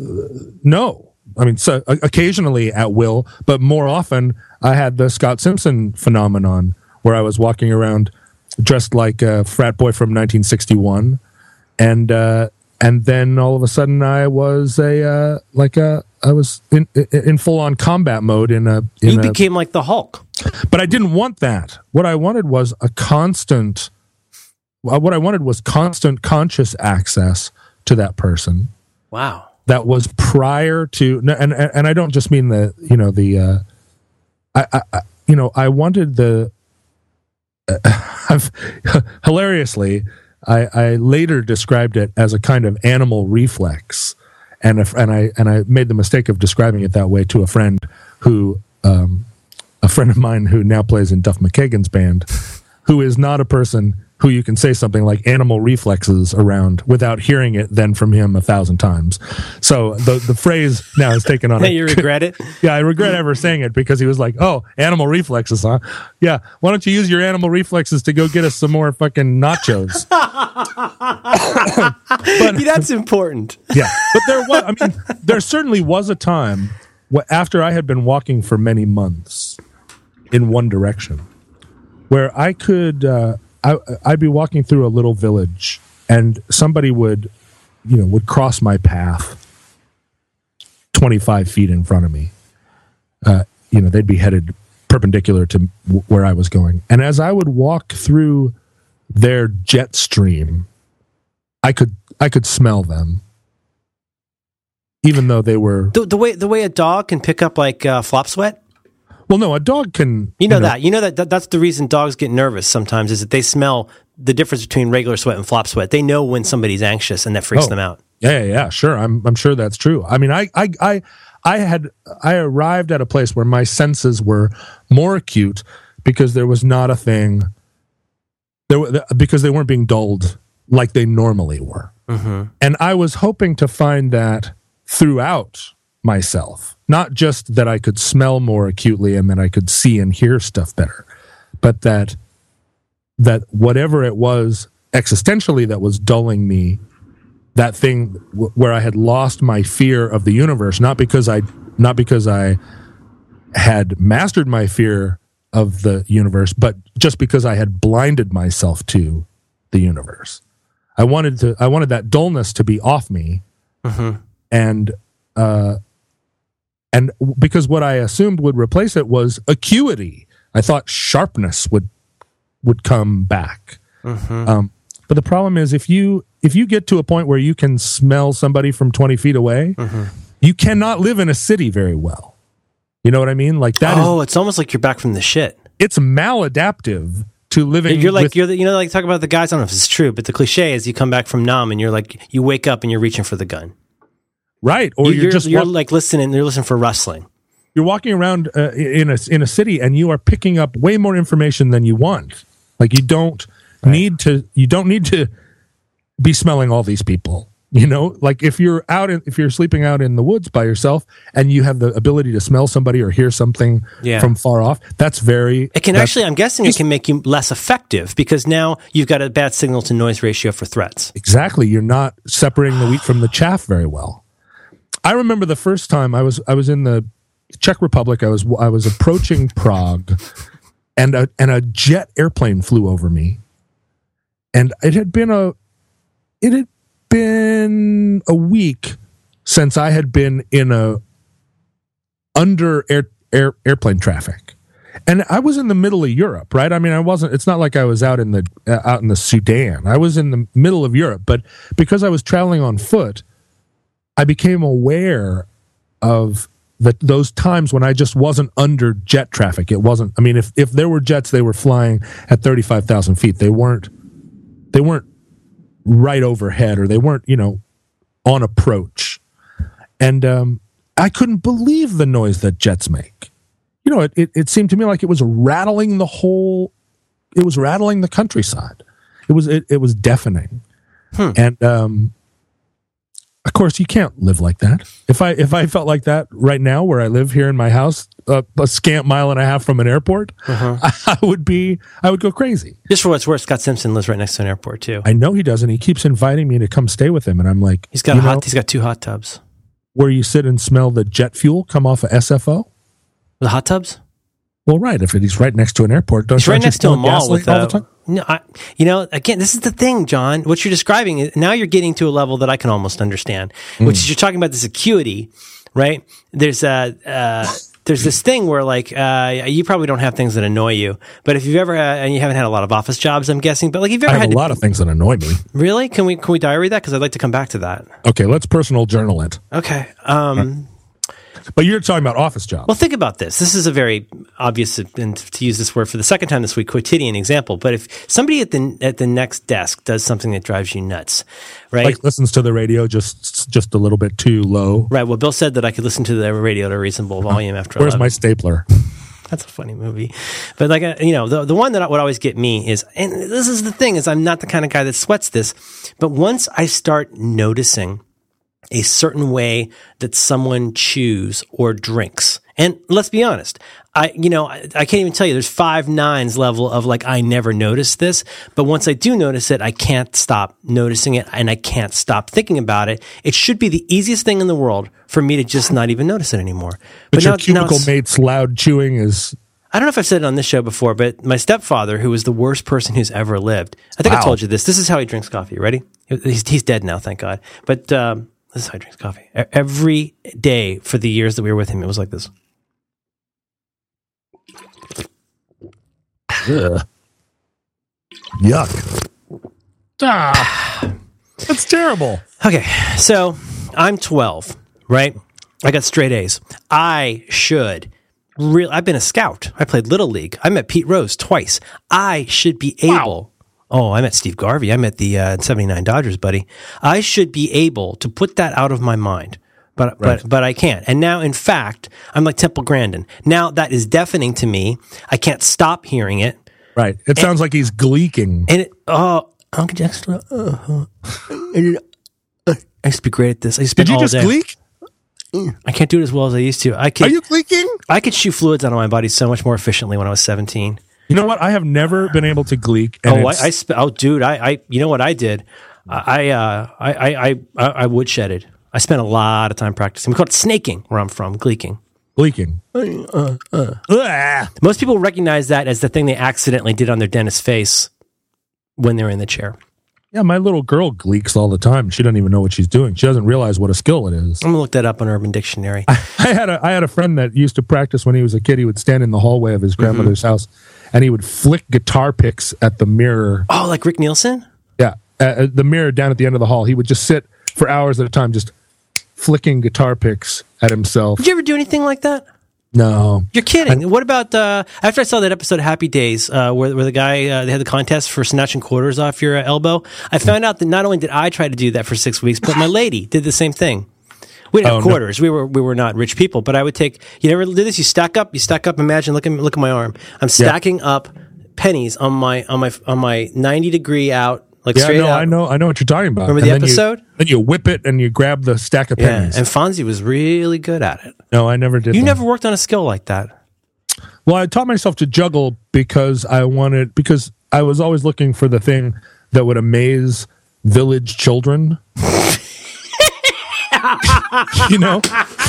no. I mean, so o- occasionally at will, but more often I had the Scott Simpson phenomenon where I was walking around dressed like a frat boy from 1961, and uh, and then all of a sudden I was a uh, like a I was in in full on combat mode in a in You a, became like the Hulk. but I didn't want that. What I wanted was a constant. What I wanted was constant conscious access to that person. Wow. That was prior to, and and and I don't just mean the you know the, uh, I, I you know I wanted the. I've, hilariously, I, I later described it as a kind of animal reflex, and if, and I and I made the mistake of describing it that way to a friend who um, a friend of mine who now plays in Duff McKagan's band, who is not a person who you can say something like animal reflexes around without hearing it then from him a thousand times. So the the phrase now has taken on Hey, a you regret it? yeah, I regret ever saying it because he was like, "Oh, animal reflexes, huh? Yeah, why don't you use your animal reflexes to go get us some more fucking nachos?" but, That's important. yeah, but there was, I mean, there certainly was a time after I had been walking for many months in one direction where I could, uh, I, I'd be walking through a little village and somebody would, you know, would cross my path 25 feet in front of me. Uh, you know, they'd be headed perpendicular to where I was going. And as I would walk through their jet stream, I could I could smell them, even though they were The, the way the way a dog can pick up like uh, flop sweat. Well, no, a dog can. You know, that. You know that, that that's the reason dogs get nervous sometimes is that they smell the difference between regular sweat and flop sweat. They know when somebody's anxious and that freaks Oh. them out. Yeah, yeah, yeah, sure. I'm I'm sure that's true. I mean, I I I I had I arrived at a place where my senses were more acute because there was not a thing there were, because they weren't being dulled like they normally were. Mm-hmm. And I was hoping to find that throughout myself, not just that I could smell more acutely and that I could see and hear stuff better, but that that whatever it was existentially that was dulling me that thing w- where I had lost my fear of the universe, not because I, not because I had mastered my fear of the universe, but just because I had blinded myself to the universe. I wanted to, I wanted that dullness to be off me, and uh, and because what I assumed would replace it was acuity. I thought sharpness would would come back. Um, but the problem is if you if you get to a point where you can smell somebody from 20 feet away, you cannot live in a city very well. You know what I mean? Like that is oh, it's almost like you're back from the shit. it's maladaptive to living You're like with- you're the, you know like talk about the guys. I don't know if it's true, but the cliche is you come back from Nam and you're like you wake up and you're reaching for the gun. Right or You- you're, you're just you're walk- like listening. You're listening for rustling. you're walking around uh, in a in a city and you are picking up way more information than you want. Like you don't need to you don't need to be smelling all these people. You know, like if you're out in, if you're sleeping out in the woods by yourself and you have the ability to smell somebody or hear something Yeah. from far off, that's very It can actually, I'm guessing, it can make you less effective because now you've got a bad signal to noise ratio for threats. Exactly. You're not separating the wheat from the chaff very well. I remember the first time I was I was in the Czech Republic. I was I was approaching Prague, and a and a jet airplane flew over me, and it had been a it had been a week since I had been in a under air, air airplane traffic. And I was in the middle of Europe, right? I mean, I wasn't. It's not like I was out in the uh, out in the Sudan. I was in the middle of Europe, but because I was traveling on foot, I became aware of that those times when I just wasn't under jet traffic. It wasn't. I mean, if if there were jets, they were flying at thirty five thousand feet. They weren't. They weren't right overhead, or they weren't. You know, on approach, and um, I couldn't believe the noise that jets make you know, it, it, it seemed to me like it was rattling the whole, it was rattling the countryside. It was, it, it was deafening. And, um, of course you can't live like that. If I, if I felt like that right now where I live here in my house, uh, a scant mile and a half from an airport, I, would be, I would go crazy. Just for what's worth, Scott Simpson lives right next to an airport too. I know he does. And he keeps inviting me to come stay with him. And I'm like, He's got a know, hot. He's got two hot tubs. where you sit and smell the jet fuel come off of SFO. The hot tubs. Well, right. If he's right next to an airport, don't It's right next to a mall with all the time? No, I, you know, again, this is the thing, John. What you're describing is now you're getting to a level that I can almost understand, which is you're talking about this acuity, right? There's a. Uh, there's this thing where like uh, you probably don't have things that annoy you, but if you've ever had, and you haven't had a lot of office jobs, I'm guessing, but like you've I ever have had a to, lot of things that annoy me. really, can we can we diary that because I'd like to come back to that. Okay, let's personal journal it. Okay, um, But you're talking about office jobs. Well, think about this. This is a very obvious, and to use this word for the second time this week, quotidian example. But if somebody at the at the next desk does something that drives you nuts, right? like listens to the radio just just a little bit too low. right. Well, Bill said that I could listen to the radio at a reasonable volume after. Where's 11. my stapler? That's a funny movie, but like uh, you know, the the one that would always get me is, and this is the thing is, I'm not the kind of guy that sweats this, but once I start noticing a certain way that someone chews or drinks. And let's be honest, I, you know, I, I can't even tell you there's five nines level of like, I never noticed this, but once I do notice it, I can't stop noticing it and I can't stop thinking about it. It should be the easiest thing in the world for me to just not even notice it anymore. But, your now- now cubicle it's- mate's loud chewing is I don't know if I've said it on this show before, but my stepfather, who was the worst person who's ever lived, I think I told you this. This is how he drinks coffee. Ready? He's, he's dead now, thank God. But um, this is how he drinks coffee. Every day for the years that we were with him, it was like this. ugh. yuck. Ah, that's terrible. Okay, so I'm 12, right? I got straight A's. I should real. I've been a scout. I played little league. I met Pete Rose twice. I should be able. Oh, I met Steve Garvey. I met the uh, '79 Dodgers, buddy. I should be able to put that out of my mind, but Right. but but I can't. And now, in fact, I'm like Temple Grandin. Now that is deafening to me. I can't stop hearing it. Right. It sounds like he's gleeking. And it, oh, Uncle Jackson. Uh, uh, and uh, I used to be great at this. I used to Did you just day. gleek? I can't do it as well as I used to. I can, Are you gleeking? I could shoot fluids out of my body so much more efficiently when I was 17. You know what? I have never been able to gleek. Oh, I, I sp- oh, dude, I, I, you know what I did? I, uh, I, I, I, I, I shedded. I spent a lot of time practicing. We call it snaking where I'm from, gleeking. gleeking. Uh, Ah. Most people recognize that as the thing they accidentally did on their dentist's face when they're in the chair. Yeah, my little girl gleeks all the time. She doesn't even know what she's doing. She doesn't realize what a skill it is. I'm gonna look that up on Urban Dictionary. I had a I had a friend that used to practice when he was a kid. He would stand in the hallway of his Mm-hmm. grandmother's house, and he would flick guitar picks at the mirror. oh, like Rick Nielsen? Yeah, uh, uh, the mirror down at the end of the hall. He would just sit for hours at a time, just flicking guitar picks at himself. Did you ever do anything like that? No, You're kidding. what about uh, after I saw that episode Happy Days, uh, where, where the guy uh, they had the contest for snatching quarters off your uh, elbow? I found out that not only did I try to do that for six weeks, but my lady did the same thing. We didn't Oh, have no. quarters. We were we were not rich people, but I would take. You never did this. You stack up. You stack up. Imagine look at look at my arm. I'm stacking up pennies on my on my on my ninety degree out like yeah, straight no, out. I know, I know what you're talking about. Remember And the then you- episode? then you whip it and you grab the stack of pennies. Yeah, and Fonzie was really good at it. no, I never did. You that. never worked on a skill like that. Well, I taught myself to juggle because I wanted because I was always looking for the thing that would amaze village children. you know,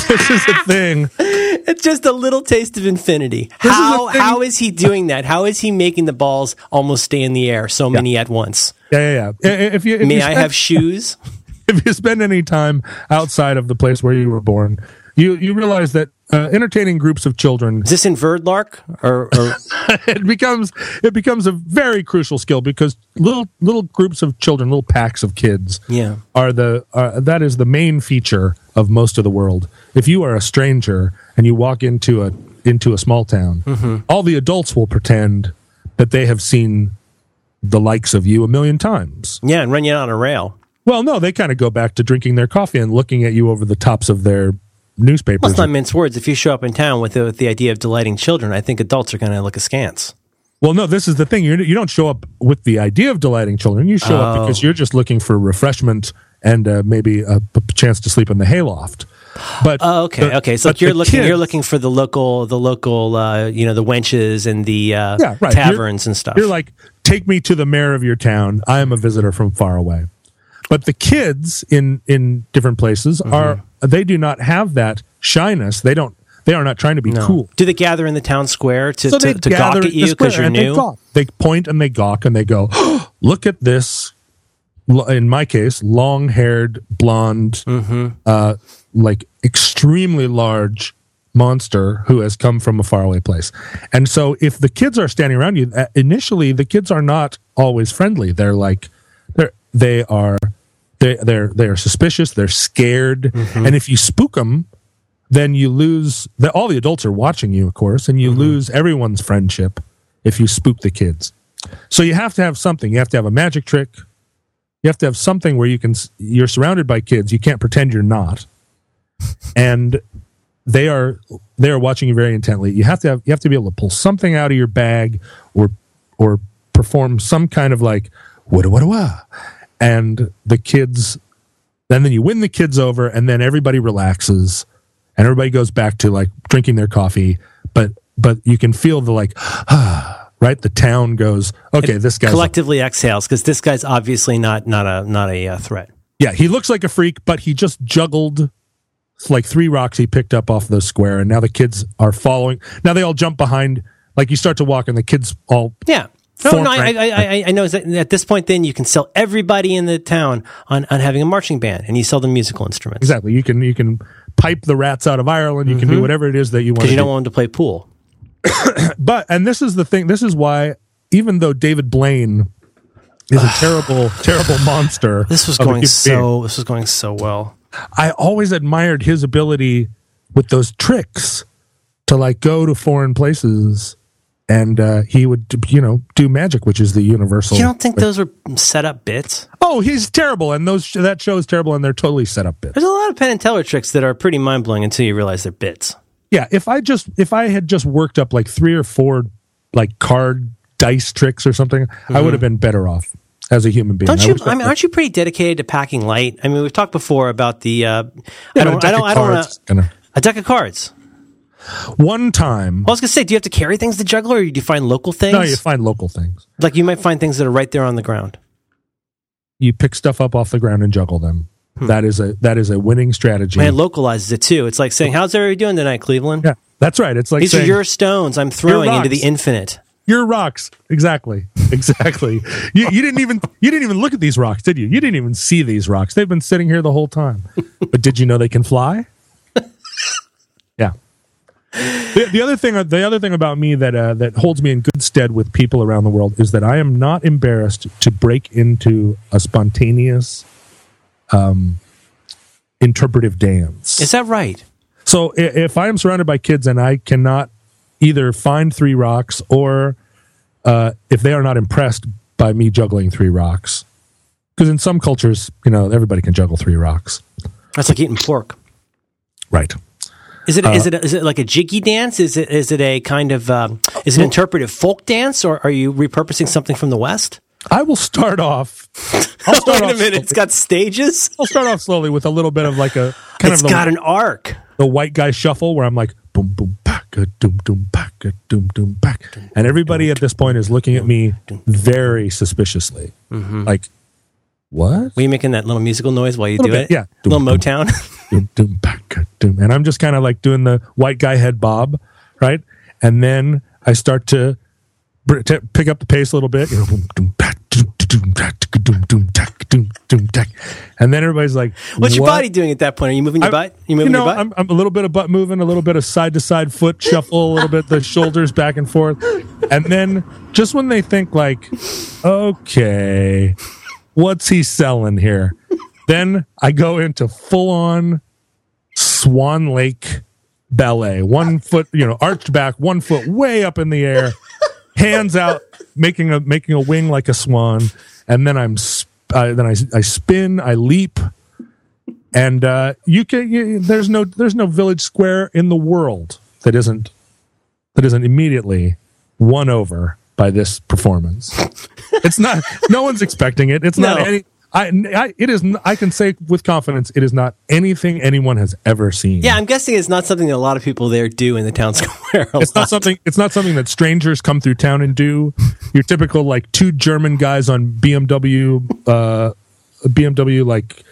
this is a thing. It's just a little taste of infinity. This is How thing- how is he doing that? How is he making the balls almost stay in the air so many at once? Yeah, yeah, yeah. If you if May you I have shoes? if you spend any time outside of the place where you were born, you you realize that uh, entertaining groups of children Is this in Verdlark or, or it becomes it becomes a very crucial skill because little little groups of children, little packs of kids, Yeah. are the uh, that is the main feature of most of the world. If you are a stranger and you walk into a into a small town, Mm-hmm. all the adults will pretend that they have seen the likes of you a million times. yeah, and run you on a rail? Well, no, they kind of go back to drinking their coffee and looking at you over the tops of their newspapers. Let's not mince words. If you show up in town with the, with the idea of delighting children, I think adults are going to look askance. Well, no, this is the thing. You're, you don't show up with the idea of delighting children. You show up Oh. because you're just looking for refreshment and uh, maybe a, a chance to sleep in the hayloft. But Oh, okay, the- okay. So like you're looking, you're looking for the local, the local, uh, you know, the wenches and the uh, yeah, right. taverns You're- and stuff. You're like, take me to the mayor of your town. I am a visitor from far away. But the kids in in different places Mm-hmm. are they do not have that shyness. They don't. They are not trying to be No. cool. Do they gather in the town square to, So to, to gawk at you because you're new? They, they point and they gawk and they go, "Look at this!" In my case, long-haired, blonde, Mm-hmm. uh, like extremely large monster who has come from a faraway place. And so, if the kids are standing around you, uh, initially the kids are not always friendly. They're like, they're they are they they're they're suspicious. They're scared, Mm-hmm. and if you spook them, then you lose the, all the adults are watching you, of course, and you Mm-hmm. lose everyone's friendship if you spook the kids. So you have to have something. You have to have a magic trick. You have to have something where you can. You're surrounded by kids. You can't pretend you're not, and they are they are watching you very intently. You have to have you have to be able to pull something out of your bag or or perform some kind of like what a what what, and the kids. And then you win the kids over, and then everybody relaxes, and everybody goes back to like drinking their coffee. But but you can feel the like, right? The town goes, okay, this guy collectively exhales because this guy's obviously not not a not a uh, threat. Yeah, he looks like a freak, but he just juggled like three rocks he picked up off the square, and now the kids are following. Now they all jump behind. Like you start to walk, and the kids all Yeah. No, Form no, I. I, I, I know that at this point, then you can sell everybody in the town on, on having a marching band, and you sell them musical instruments exactly. You can you can pipe the rats out of Ireland. You can do mm-hmm. whatever it is that you want. because you do. don't want them to play pool. But and this is the thing. This is why even though David Blaine is a terrible, terrible monster. This was going human being, so. This was going so well. I always admired his ability with those tricks to like go to foreign places and uh, he would you know do magic which is the universal You don't think those were set up bits? oh he's terrible and those that show is terrible and they're totally set up bits There's a lot of Penn and Teller tricks that are pretty mind blowing until you realize they're bits. yeah if i just if i had just worked up like three or four like card dice tricks or something i would have been better off as a human being Mm-hmm. Don't you? would've I mean, aren't you pretty dedicated to packing light? I mean, we've talked before about the. Uh, Yeah, I don't. a I deck don't. of I don't a deck of cards. One time I was gonna say, do you have to carry things to juggle, or do you find local things? no you find local things like you might find things that are right there on the ground. you pick stuff up off the ground and juggle them Hmm. that is a that is a winning strategy And it localizes it too. It's like saying, "How's everybody doing tonight, Cleveland?" yeah that's right it's like These saying, are your stones. I'm throwing into the infinite. Your rocks, exactly, exactly. you, you didn't even you didn't even look at these rocks, did you? You didn't even see these rocks. They've been sitting here the whole time. But did you know they can fly? The, the other thing, the other thing about me that uh, that holds me in good stead with people around the world is that I am not embarrassed to break into a spontaneous, um, interpretive dance. Is that right? So if I am surrounded by kids and I cannot either find three rocks or uh, if they are not impressed by me juggling three rocks, because in some cultures, you know, everybody can juggle three rocks. That's like eating pork. Right. Is it Uh, is it is it like a jiggy dance? Is it is it a kind of um, is it an interpretive folk dance, or are you repurposing something from the West? I will start off. I'll start Wait a minute, it's got stages. I'll start off slowly with a little bit of like a kind It's of the, got an arc. the white guy shuffle where I'm like boom boom back a doom doom back a doom doom back, and everybody at this point is looking at me very suspiciously, Mm-hmm. like what? Were you making that little musical noise while you do bit, it? yeah. little Motown. doom, doom, back, doom. And I'm just kind of like doing the white guy head bob, right? And then I start to pick up the pace a little bit, you know, boom, doom, back, doom, doom, back, doom, doom, tack, doom, doom, tack. and then everybody's like, What's your "What?" body doing at that point? Are you moving your I- butt? You moving know, your butt? I'm, I'm a little bit of butt moving, a little bit of side to side foot shuffle, a little bit the shoulders back and forth, and then just when they think like, okay, what's he selling here? Then I go into full on Swan Lake ballet, one foot, you know, arched back, one foot way up in the air, hands out, making a making a wing like a swan, and then I'm uh, then I I spin, I leap, and uh, you can you, there's no there's no village square in the world that isn't that isn't immediately won over by this performance. it's not no one's expecting it. It's not any. I, I it is. I can say with confidence it is not anything anyone has ever seen. yeah, I'm guessing it's not something that a lot of people there do in the town square. It's not something. It's not something that strangers come through town and do. Your typical like two German guys on BMW, uh, BMW like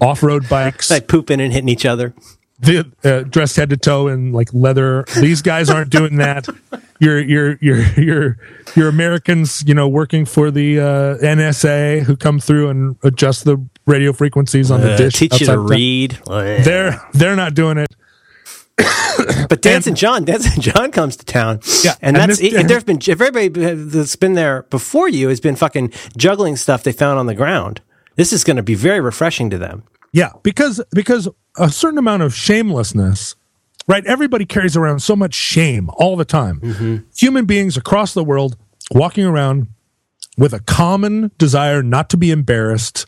off-road bikes, like pooping and hitting each other. The, uh, dressed head to toe in like leather. These guys aren't doing that. Your your your your your Americans, you know, working for the uh, NSA who come through and adjust the radio frequencies on the Uh, dish. teach you to read. They're they're not doing it. But Dancing John, Dancing John comes to town. Yeah, and, and that's this- if there's been if everybody that's been there before you has been fucking juggling stuff they found on the ground. This is going to be very refreshing to them. Yeah, because because a certain amount of shamelessness, right? Everybody carries around so much shame all the time. Mm-hmm. Human beings across the world walking around with a common desire not to be embarrassed,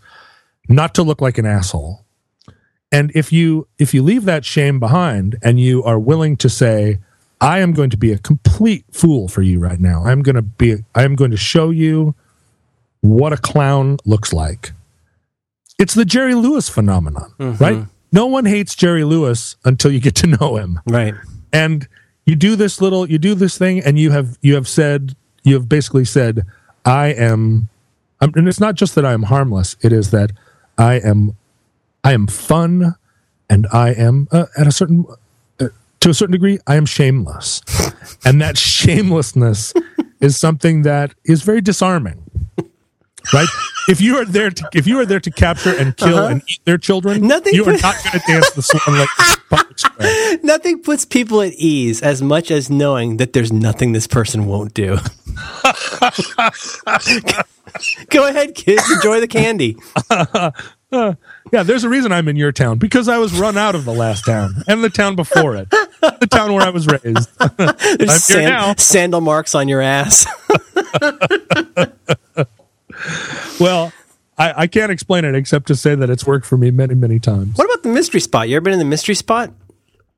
not to look like an asshole. And if you if you leave that shame behind and you are willing to say, I am going to be a complete fool for you right now. I'm going to be I am going to show you what a clown looks like it's the Jerry Lewis phenomenon, mm-hmm. right? No one hates Jerry Lewis until you get to know him. Right. And you do this little you do this thing and you have you have said you have basically said I am I'm, and it's not just that I am harmless, it is that I am I am fun and I am uh, at a certain uh, to a certain degree I am shameless. and that shamelessness is something that is very disarming. Right? If you are there to if you are there to capture and kill and eat their children, Uh-huh. Nothing you are not going to dance the swan like public square. Nothing puts people at ease as much as knowing that there's nothing this person won't do. Go ahead, kids. Enjoy the candy. Yeah, there's a reason I'm in your town because I was run out of the last town and the town before it. the town where I was raised. There's I'm here now. sandal marks on your ass. Well, I, I can't explain it except to say that it's worked for me many, many times. what about the mystery spot? You ever been in the mystery spot?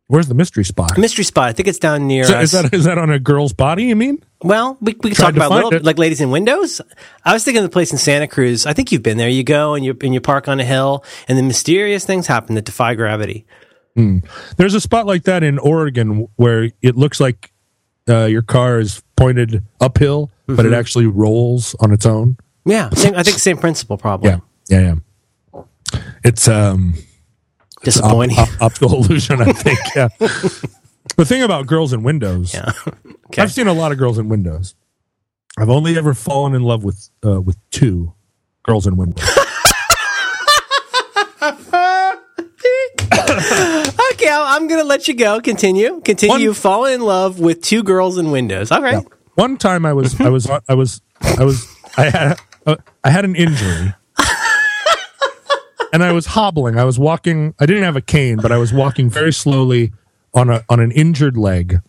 Where's the mystery spot? Mystery spot. I think it's down near. Is that, us. is that is that on a girl's body? You mean? Well, we, we can talk about little, like ladies in windows. I was thinking of the place in Santa Cruz. I think you've been there. You go and you and you park on a hill, and the mysterious things happen that defy gravity. There's a spot like that in Oregon where it looks like uh, your car is pointed uphill, but Mm-hmm. it actually rolls on its own. Yeah, same, I think same principle probably. Yeah, yeah, yeah. It's um, op- Disappointing. op- optical illusion, I think. Yeah. the thing about girls in windows, yeah. Okay. I've seen a lot of girls in windows. I've only ever fallen in love with uh, with two girls in windows. Okay, I'm, I'm gonna let you go. Continue. Continue. One- you fall in love with two girls in windows. All right. One time I was I was I was I was I had uh, I had an injury. and I was hobbling. I was walking. I didn't have a cane, but I was walking very slowly on a on an injured leg,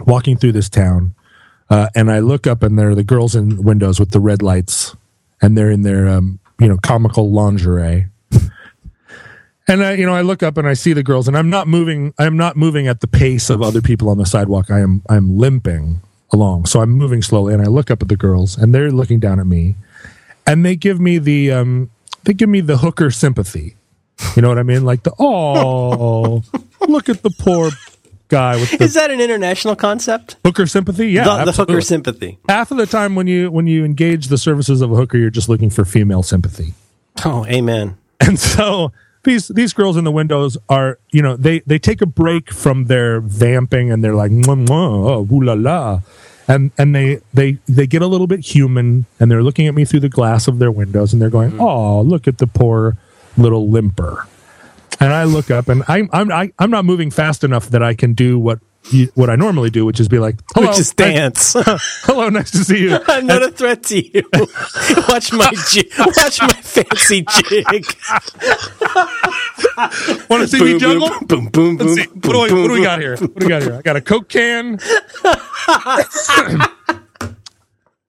walking through this town. Uh, and I look up, and there are the girls in windows with the red lights, and they're in their um, you know comical lingerie. And I, you know, I look up and I see the girls, and I'm not moving. I'm not moving at the pace of other people on the sidewalk. I am. I'm limping along, so I'm moving slowly. And I look up at the girls, and they're looking down at me, and they give me the um, they give me the hooker sympathy. You know what I mean? Like the oh, look at the poor guy with the Is that an international concept? hooker sympathy. Yeah, the, the hooker sympathy. Half of the time when you when you engage the services of a hooker, you're just looking for female sympathy. Oh, amen. And so these these girls in the windows are, you know, they they take a break from their vamping and they're like, mwah, mwah, oh, ooh la la. And and they they they get a little bit human and they're looking at me through the glass of their windows and they're going, "Oh, look at the poor little limper." And I look up and I'm I'm I, I'm not moving fast enough that I can do what what I normally do, which is be like, "Hello, Which is dance. hello, nice to see you." I'm not a threat to you. watch my jig, watch my fancy jig. Want to see me juggle? Boom, boom, boom, boom. See. What do, I, what do we got here? What do we got here? I got a Coke can.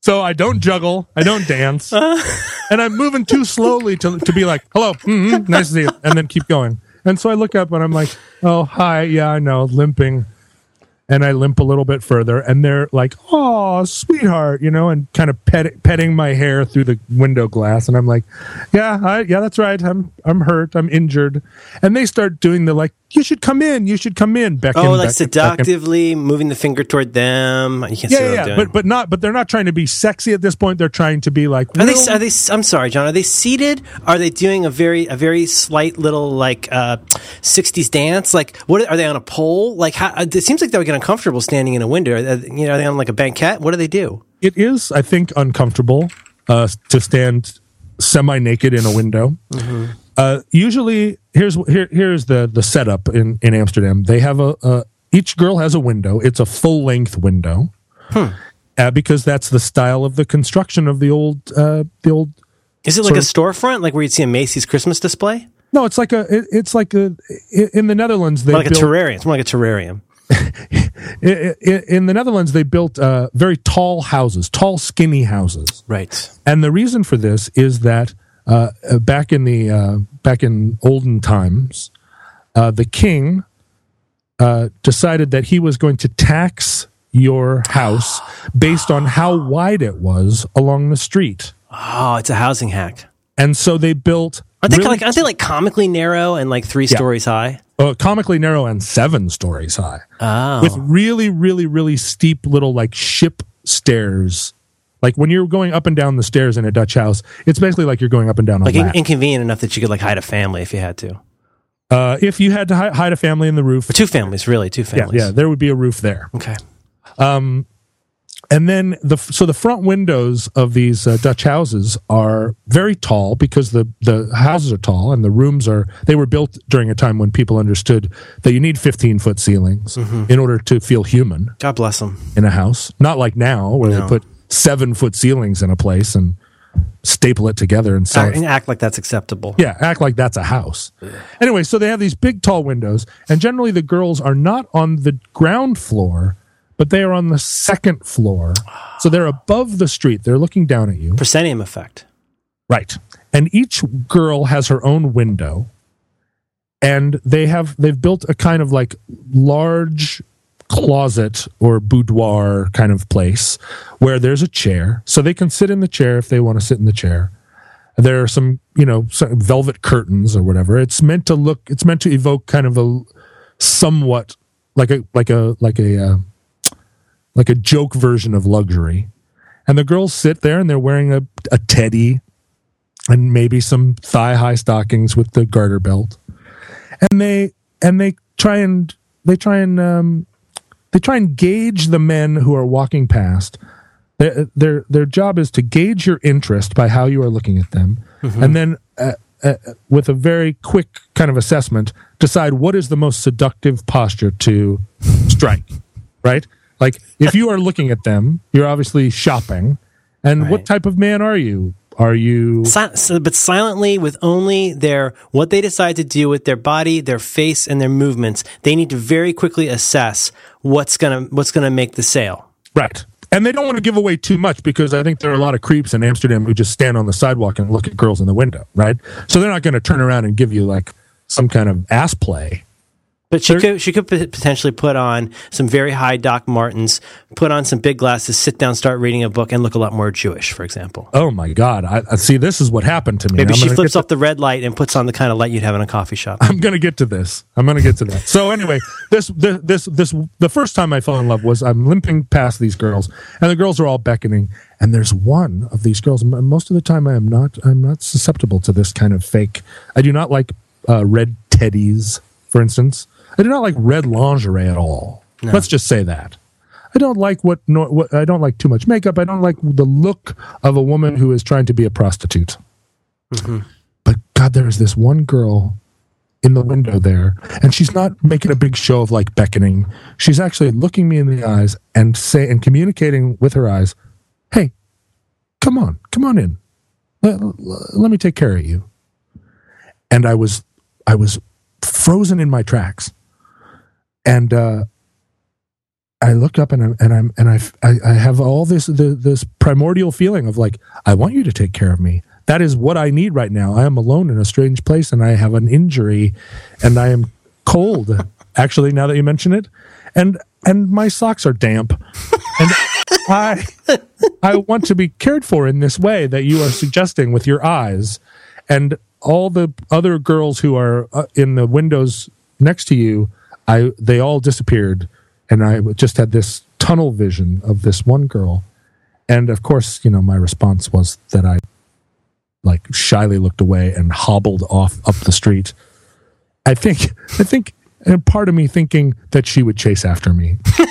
so I don't juggle. I don't dance. And I'm moving too slowly to, to be like, hello, mhm, nice to see you. And then keep going. And so I look up and I'm like, oh, hi. Yeah, I know, limping. And I limp a little bit further. And they're like, oh, sweetheart, you know, and kind of pet, petting my hair through the window glass. And I'm like, yeah, I, yeah, that's right. I'm, I'm hurt. I'm injured. And they start doing the like, you should come in. You should come in. Beckon, Oh, like seductively moving the finger toward them. You can see Yeah, yeah. But but not. But they're not trying to be sexy at this point. They're trying to be like. Are they? Are they? I'm sorry, John. Are they seated? Are they doing a very, a very slight little like uh, '60s dance? Like, what are they on a pole? Like, how, it seems like they would get uncomfortable standing in a window. Are they, you know, are they on like a banquette? What do they do? it is, I think, uncomfortable uh, to stand semi naked in a window. Uh, usually, here's here here's the the setup in in Amsterdam. They have a, a each girl has a window. It's a full length window. Uh, because that's the style of the construction of the old uh, the old Is it like a storefront, like where you'd see a Macy's Christmas display, no it's like a it, it's like a in the Netherlands they like a terrarium? It's more like a terrarium. in the Netherlands they built uh, very tall houses tall skinny houses Right. And the reason for this is that uh, uh, back in the uh, back in olden times, uh, the king uh, decided that he was going to tax your house based on how wide it was along the street, Oh, it's a housing hack. and so they built Aren't they really like? Aren't they like comically narrow and like three stories high? uh, comically narrow and seven stories high, Oh, with really, really, really steep little like ship stairs. Like when you're going up and down the stairs in a Dutch house, it's basically like you're going up and down a like in- inconvenient enough that you could like hide a family if you had to. Uh, if you had to hi- hide a family in the roof, Or two families, really, two families. yeah, there would be a roof there. Okay. Um, And then the so the front windows of these uh, Dutch houses are very tall because the the houses are tall and the rooms are they were built during a time when people understood that you need 15 foot ceilings in order to feel human God bless them. in a house. Not like now where No. they put seven foot ceilings in a place and staple it together and sell Act, it and act like that's acceptable. yeah, act like that's a house. Anyway, so they have these big tall windows, and generally the girls are not on the ground floor, but they are on the second floor. So they're above the street. They're looking down at you. Proscenium effect. Right. And each girl has her own window. And they have they've built a kind of like large closet or boudoir kind of place where there's a chair. So they can sit in the chair if they want to sit in the chair. There are some, you know, some velvet curtains or whatever. It's meant to look it's meant to evoke kind of a somewhat like a like a like a uh, like a joke version of luxury. And the girls sit there and they're wearing a, a teddy and maybe some thigh high stockings with the garter belt. And they and they try and they try and um, they try and gauge the men who are walking past. Their their their job is to gauge your interest by how you are looking at them, and then uh, uh, with a very quick kind of assessment, decide what is the most seductive posture to strike. Right? Like if you are looking at them, you're obviously shopping. And what type of man are you? Are you Si- but silently with only their what they decide to do with their body, their face, and their movements. They need to very quickly assess what's gonna what's gonna make the sale. Right. And they don't want to give away too much because I think there are a lot of creeps in Amsterdam who just stand on the sidewalk and look at girls in the window, right? So they're not going to turn around and give you like some kind of ass play. But she could she could potentially put on some very high Doc Martens, put on some big glasses, sit down, start reading a book, and look a lot more Jewish, for example. Oh my God. I, I see. This is what happened to me. Maybe I'm she flips off the red light and puts on the kind of light you'd have in a coffee shop. I'm going to get to this. I'm going to get to that. So anyway, this, this, this, this, the first time I fell in love was I'm limping past these girls and the girls are all beckoning. And there's one of these girls. Most of the time I am not, I'm not susceptible to this kind of fake. I do not like uh, red teddies, for instance. I do not like red lingerie at all. Let's just say that. I don't like what, no, what, I don't like too much makeup. I don't like the look of a woman who is trying to be a prostitute. Mm-hmm. But God, there is this one girl in the window there, and she's not making a big show of like beckoning. She's actually looking me in the eyes and say and communicating with her eyes, "Hey, come on, come on in. Let, let me take care of you." And I was, I was frozen in my tracks, and uh, I look up and I'm and I'm and I I, I have all this the, this primordial feeling of like I want you to take care of me. That is what I need right now. I am alone in a strange place and I have an injury, and I am cold. actually, now that you mention it, and and my socks are damp, and I I want to be cared for in this way that you are suggesting with your eyes, and all the other girls who are uh, in the windows next to you, I they all disappeared, and I just had this tunnel vision of this one girl, and of course, you know, my response was that I like shyly looked away and hobbled off up the street. I think I think and part of me thinking that she would chase after me.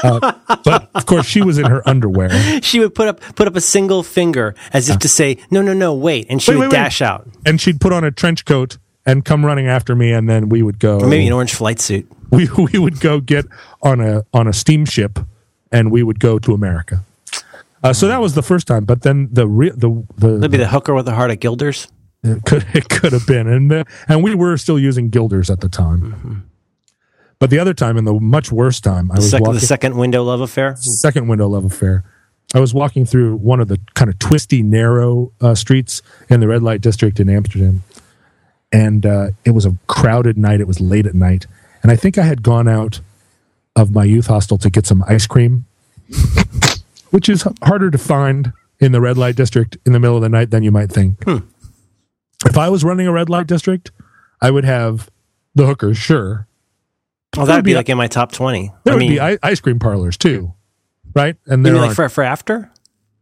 Uh, but of course, she was in her underwear. she would put up put up a single finger as if to say, "No, no, no, wait," and she Wait, would wait, wait. dash out, and she'd put on a trench coat and come running after me, and then we would go. or maybe an orange flight suit. we we would go get on a on a steamship, and we would go to America. Uh, so that was the first time, but then the re- the the Maybe the hooker with the heart of Guilders. it could it could have been, and the, and we were still using guilders at the time. But the other time, and the much worse time, I was Second, walking the second window love affair. second window love affair. I was walking through one of the kind of twisty, narrow uh, streets in the red light district in Amsterdam, and uh, it was a crowded night. It was late at night, and I think I had gone out of my youth hostel to get some ice cream, which is harder to find in the red light district in the middle of the night than you might think. If I was running a red light district, I would have the hookers, sure. Well, that would be be- like in my top twenty. There I would mean, be ice cream parlors too, right? And you there like for for after?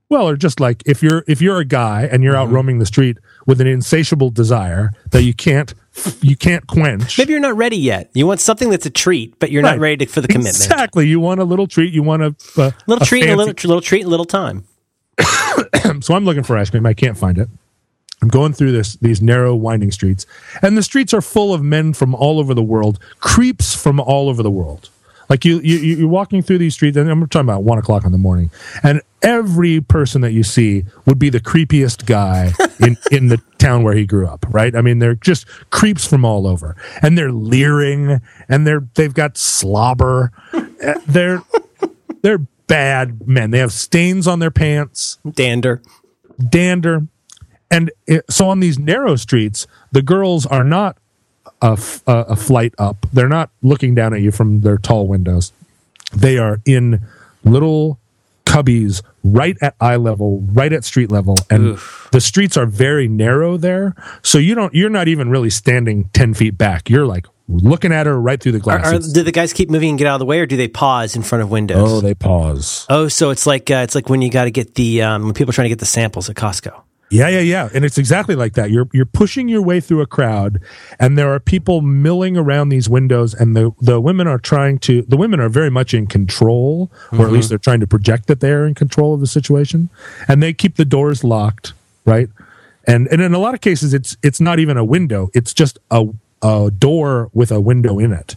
Well, or just like if you're if you're a guy and you're Mm-hmm. out roaming the street with an insatiable desire that you can't you can't quench. Maybe you're not ready yet. You want something that's a treat, but you're Right. not ready to, for the commitment. Exactly. You want a little treat. You want a, a Little a treat, and a little, little treat, and a little time. So I'm looking for ice cream. I can't find it. I'm going through this these narrow winding streets, and the streets are full of men from all over the world, creeps from all over the world. Like you, you, you- you're walking through these streets, and I'm talking about one o'clock in the morning, and every person that you see would be the creepiest guy in in the town where he grew up. Right? I mean, they're just creeps from all over, and they're leering, and they're they've got slobber. Uh, They're they're bad men. They have stains on their pants Dander. dander and it, so on these narrow streets the girls are not a, f- a- a flight up. They're not looking down at you from their tall windows. They are in little cubbies right at eye level right at street level. And the streets are very narrow there. So you don't you're not even really standing 10 feet back. You're like looking at her right through the glass are, do the guys keep moving and get out of the way, or do they pause in front of windows? oh they pause. Oh, so it's like uh, it's like when you got to get the um, when people are trying to get the samples at Costco. Yeah, yeah, yeah. And it's exactly like that. You're you're pushing your way through a crowd and there are people milling around these windows and the the women are trying to the women are very much in control or at least mm-hmm. they're trying to project that they're in control of the situation and they keep the doors locked, right? And and in a lot of cases it's it's not even a window. It's just a a door with a window in it.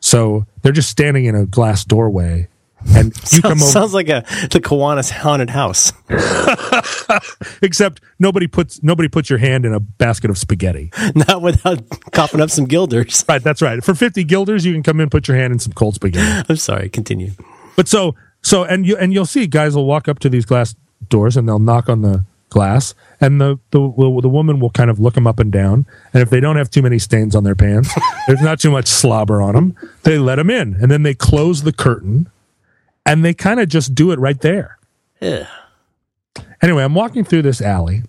So they're just standing in a glass doorway and you come Sounds, over sounds like a the Kiwanis haunted house. except nobody puts nobody puts your hand in a basket of spaghetti. Not without coughing up some guilders. Right, that's right. For 50 guilders, you can come in, put your hand in some cold spaghetti. I'm sorry. Continue. But so, so, and you, and you'll see guys will walk up to these glass doors and they'll knock on the glass and the, the, the woman will kind of look them up and down. And if they don't have too many stains on their pants, there's not too much slobber on them, they let them in and then they close the curtain and they kind of just do it right there. Ugh. Anyway, I'm walking through this alley.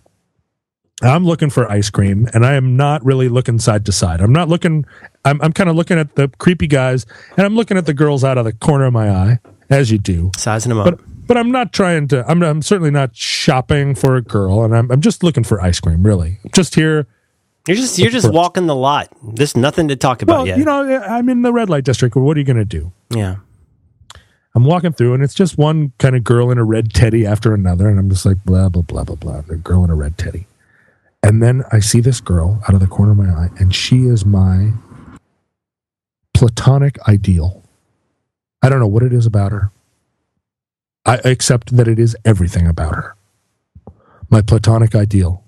I'm looking for ice cream, and I am not really looking side to side. I'm not looking. I'm, I'm kind of looking at the creepy guys, and I'm looking at the girls out of the corner of my eye, as you do. Sizing them But up. but I'm not trying to. I'm I'm certainly not shopping for a girl, and I'm I'm just looking for ice cream. Really, just here. You're just you're just first. walking the lot. There's nothing to talk about Well, yet. you know, I'm in the red light district. What are you going to do? yeah. I'm walking through, and it's just one kind of girl in a red teddy after another, and I'm just like blah blah blah blah blah. A girl in a red teddy, and then I see this girl out of the corner of my eye, and she is my platonic ideal. I don't know what it is about her. I accept that it is everything about her. My platonic ideal.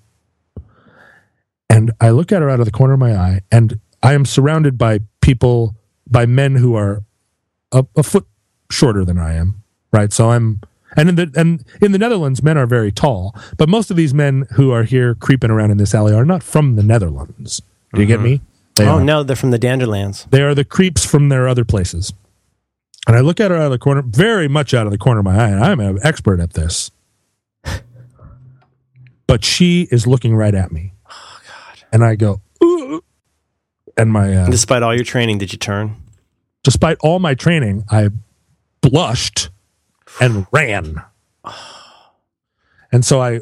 And I look at her out of the corner of my eye, and I am surrounded by people, by men who are a, a foot shorter than I am, right? So I'm, and in the and in the Netherlands, men are very tall, but most of these men who are here creeping around in this alley are not from the Netherlands. Do you get me? They Oh are. no, they're from the Danderlands. They are the creeps from their other places. And I look at her out of the corner, very much out of the corner of my eye, and I'm an expert at this. But she is looking right at me. Oh God! And I go, Ooh. and my uh, Despite all your training, did you turn? despite all my training, I blushed and ran. And so I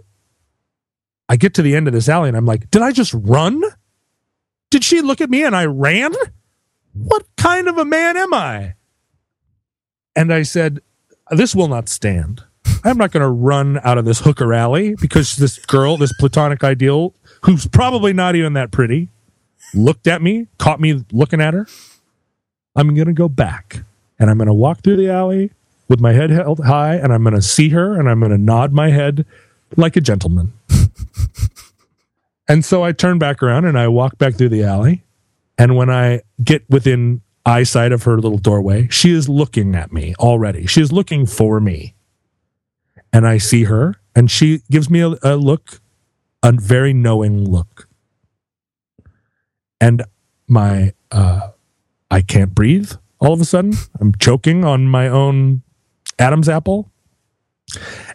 I get to the end of this alley and I'm like, did I just run? Did she look at me and I ran? What kind of a man am I? And I said, this will not stand. I'm not going to run out of this hooker alley because this girl, this platonic ideal, who's probably not even that pretty, looked at me, caught me looking at her. I'm going to go back and I'm going to walk through the alley with my head held high and I'm going to see her and I'm going to nod my head like a gentleman. and so I turn back around and I walk back through the alley. And when I get within eyesight of her little doorway, she is looking at me already. She is looking for me. And I see her and she gives me a, a look, a very knowing look. And my, uh, I can't breathe all of a sudden. I'm choking on my own Adam's apple.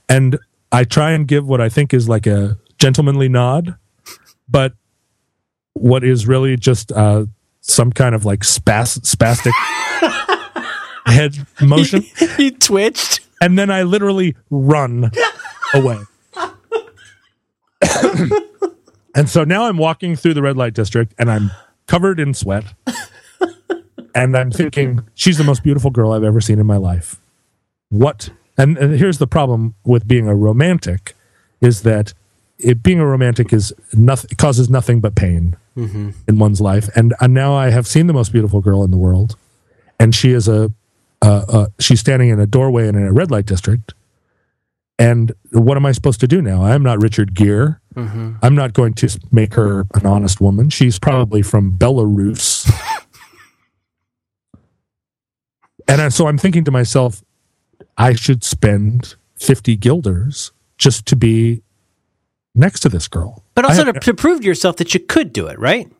And I try and give what I think is like a gentlemanly nod, but what is really just uh, some kind of like spas- spastic head motion. he twitched. And then I literally run away. and so now I'm walking through the red light district and I'm covered in sweat. And I'm thinking, she's the most beautiful girl I've ever seen in my life. What? And, and here's the problem with being a romantic is that it being a romantic is nothing causes nothing but pain in one's life. And, and now I have seen the most beautiful girl in the world, and she is a uh, uh, she's standing in a doorway in a red light district. And what am I supposed to do now? I'm not Richard Gere. I'm not going to make her an honest woman. She's probably from Belarus. And I, so I'm thinking to myself, I should spend 50 guilders just to be next to this girl. But also I- to, to prove to yourself that you could do it, right?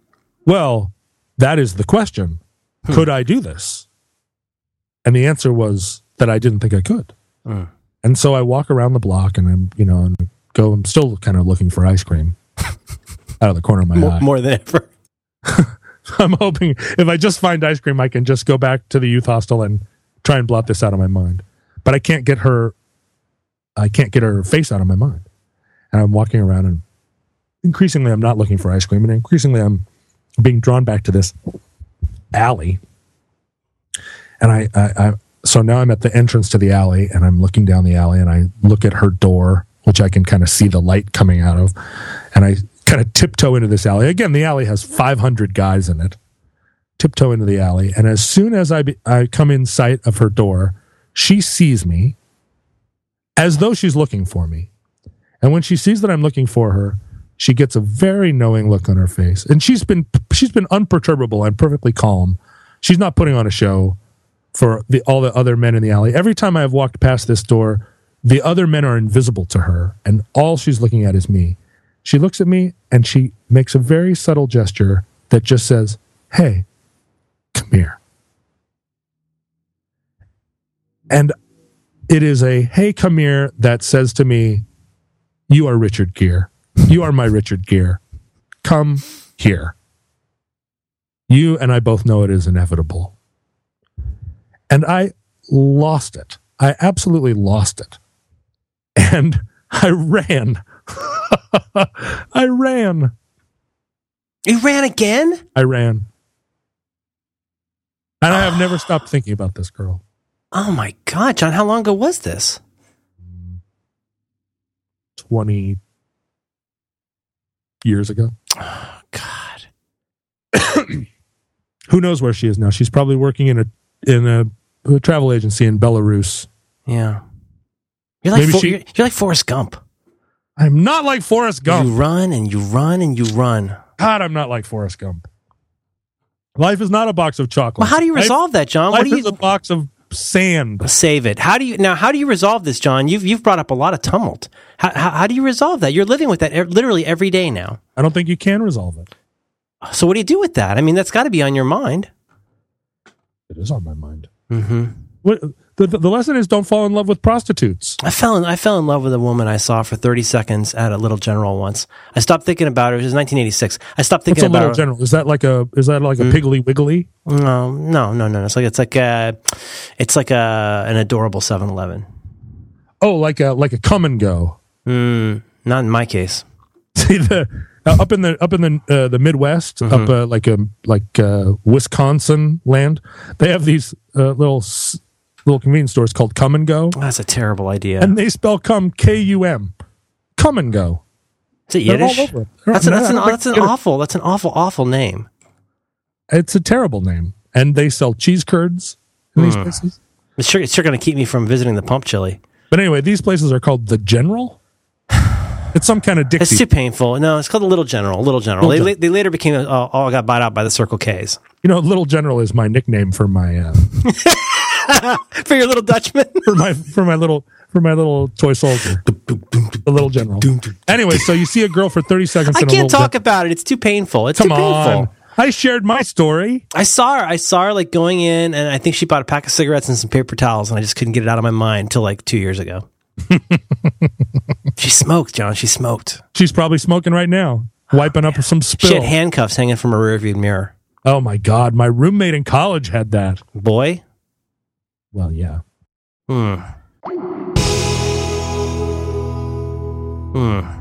Well, that is the question. Hmm. Could I do this? And the answer was that I didn't think I could. Hmm. And so I walk around the block and I'm, you know, and go, I'm still kind of looking for ice cream out of the corner of my More, eye. more than ever. I'm hoping if I just find ice cream, I can just go back to the youth hostel and try and blot this out of my mind. But I can't get her, I can't get her face out of my mind. And I'm walking around and increasingly I'm not looking for ice cream and increasingly I'm being drawn back to this alley. And I, I, I so now I'm at the entrance to the alley and I'm looking down the alley and I look at her door, which I can kind of see the light coming out of. And I kind of tiptoe into this alley. Again, the alley has 500 guys in it. Tiptoe into the alley. And as soon as I, be, I come in sight of her door, she sees me as though she's looking for me. And when she sees that I'm looking for her, she gets a very knowing look on her face. And she's been she's been unperturbable and perfectly calm. She's not putting on a show for the all the other men in the alley. Every time I have walked past this door, the other men are invisible to her, and all she's looking at is me. She looks at me and she makes a very subtle gesture that just says, Hey, come here. And it is a hey, come here that says to me, You are Richard Gere. You are my Richard Gere. Come here. You and I both know it is inevitable. And I lost it. I absolutely lost it. And I ran. I ran. You ran again? I ran. And I have never stopped thinking about this girl. Oh my God, John, how long ago was this? 20 years ago. God. Who knows where she is now? She's probably working in a in a, a travel agency in Belarus. Yeah. You're like, For- she- you're, you're like Forrest Gump. I'm not like Forrest Gump. You run and you run and you run. God, I'm not like Forrest Gump. Life is not a box of chocolates. Well, how do you Life- resolve that, John? Life What do is you a box of sand. save it? How do you now? How do you resolve this, John? You've you've brought up a lot of tumult. How, how, how do you resolve that? You're living with that e- literally every day now. I don't think you can resolve it. So what do you do with that? I mean, that's got to be on your mind. It is on my mind. hmm What, the, the, the lesson is don't fall in love with prostitutes. I fell in I fell in love with a woman I saw for 30 seconds at a Little General once. I stopped thinking about her. It was 1986. I stopped What's thinking a about little her. general? Is that like a is that like a piggly wiggly? no, no, no, no. It's like it's like a, it's like a an adorable 7-Eleven. Oh, like a like a come and go. Mm, not in my case. See the uh, up in the up in the uh, the Midwest, Mm-hmm. up uh, like a like uh, Wisconsin land, they have these uh, little s- little convenience stores called Come and Go, That's a terrible idea. and they spell come K U M, Come and Go. Is it Yiddish? over it. They're- That's, an, that's, an, that's an awful. That's an awful, awful name. It's a terrible name, and they sell cheese curds in Hmm. these places. It's sure, it's sure going to keep me from visiting the pump chili. But anyway, these places are called the General. It's some kind of It's too painful. No, it's called the Little General. Little General. Little they, Gen- they later became uh, all got bought out by the Circle K's. you know, Little General is my nickname for my uh, For your little Dutchman. for my for my little for my little toy soldier, the Little General. Anyway, so you see a girl for thirty seconds. I in a can't little talk Gen- about it. It's too painful. It's Come too painful. on, I shared my story. I saw her. I saw her like going in, and I think she bought a pack of cigarettes and some paper towels, and I just couldn't get it out of my mind until like two years ago. she smoked, John. She smoked. She's probably smoking right now, wiping up some She spill. had handcuffs hanging from her rearview mirror. oh my god, my roommate in college had that. Boy. Well, yeah. Hmm. Hmm.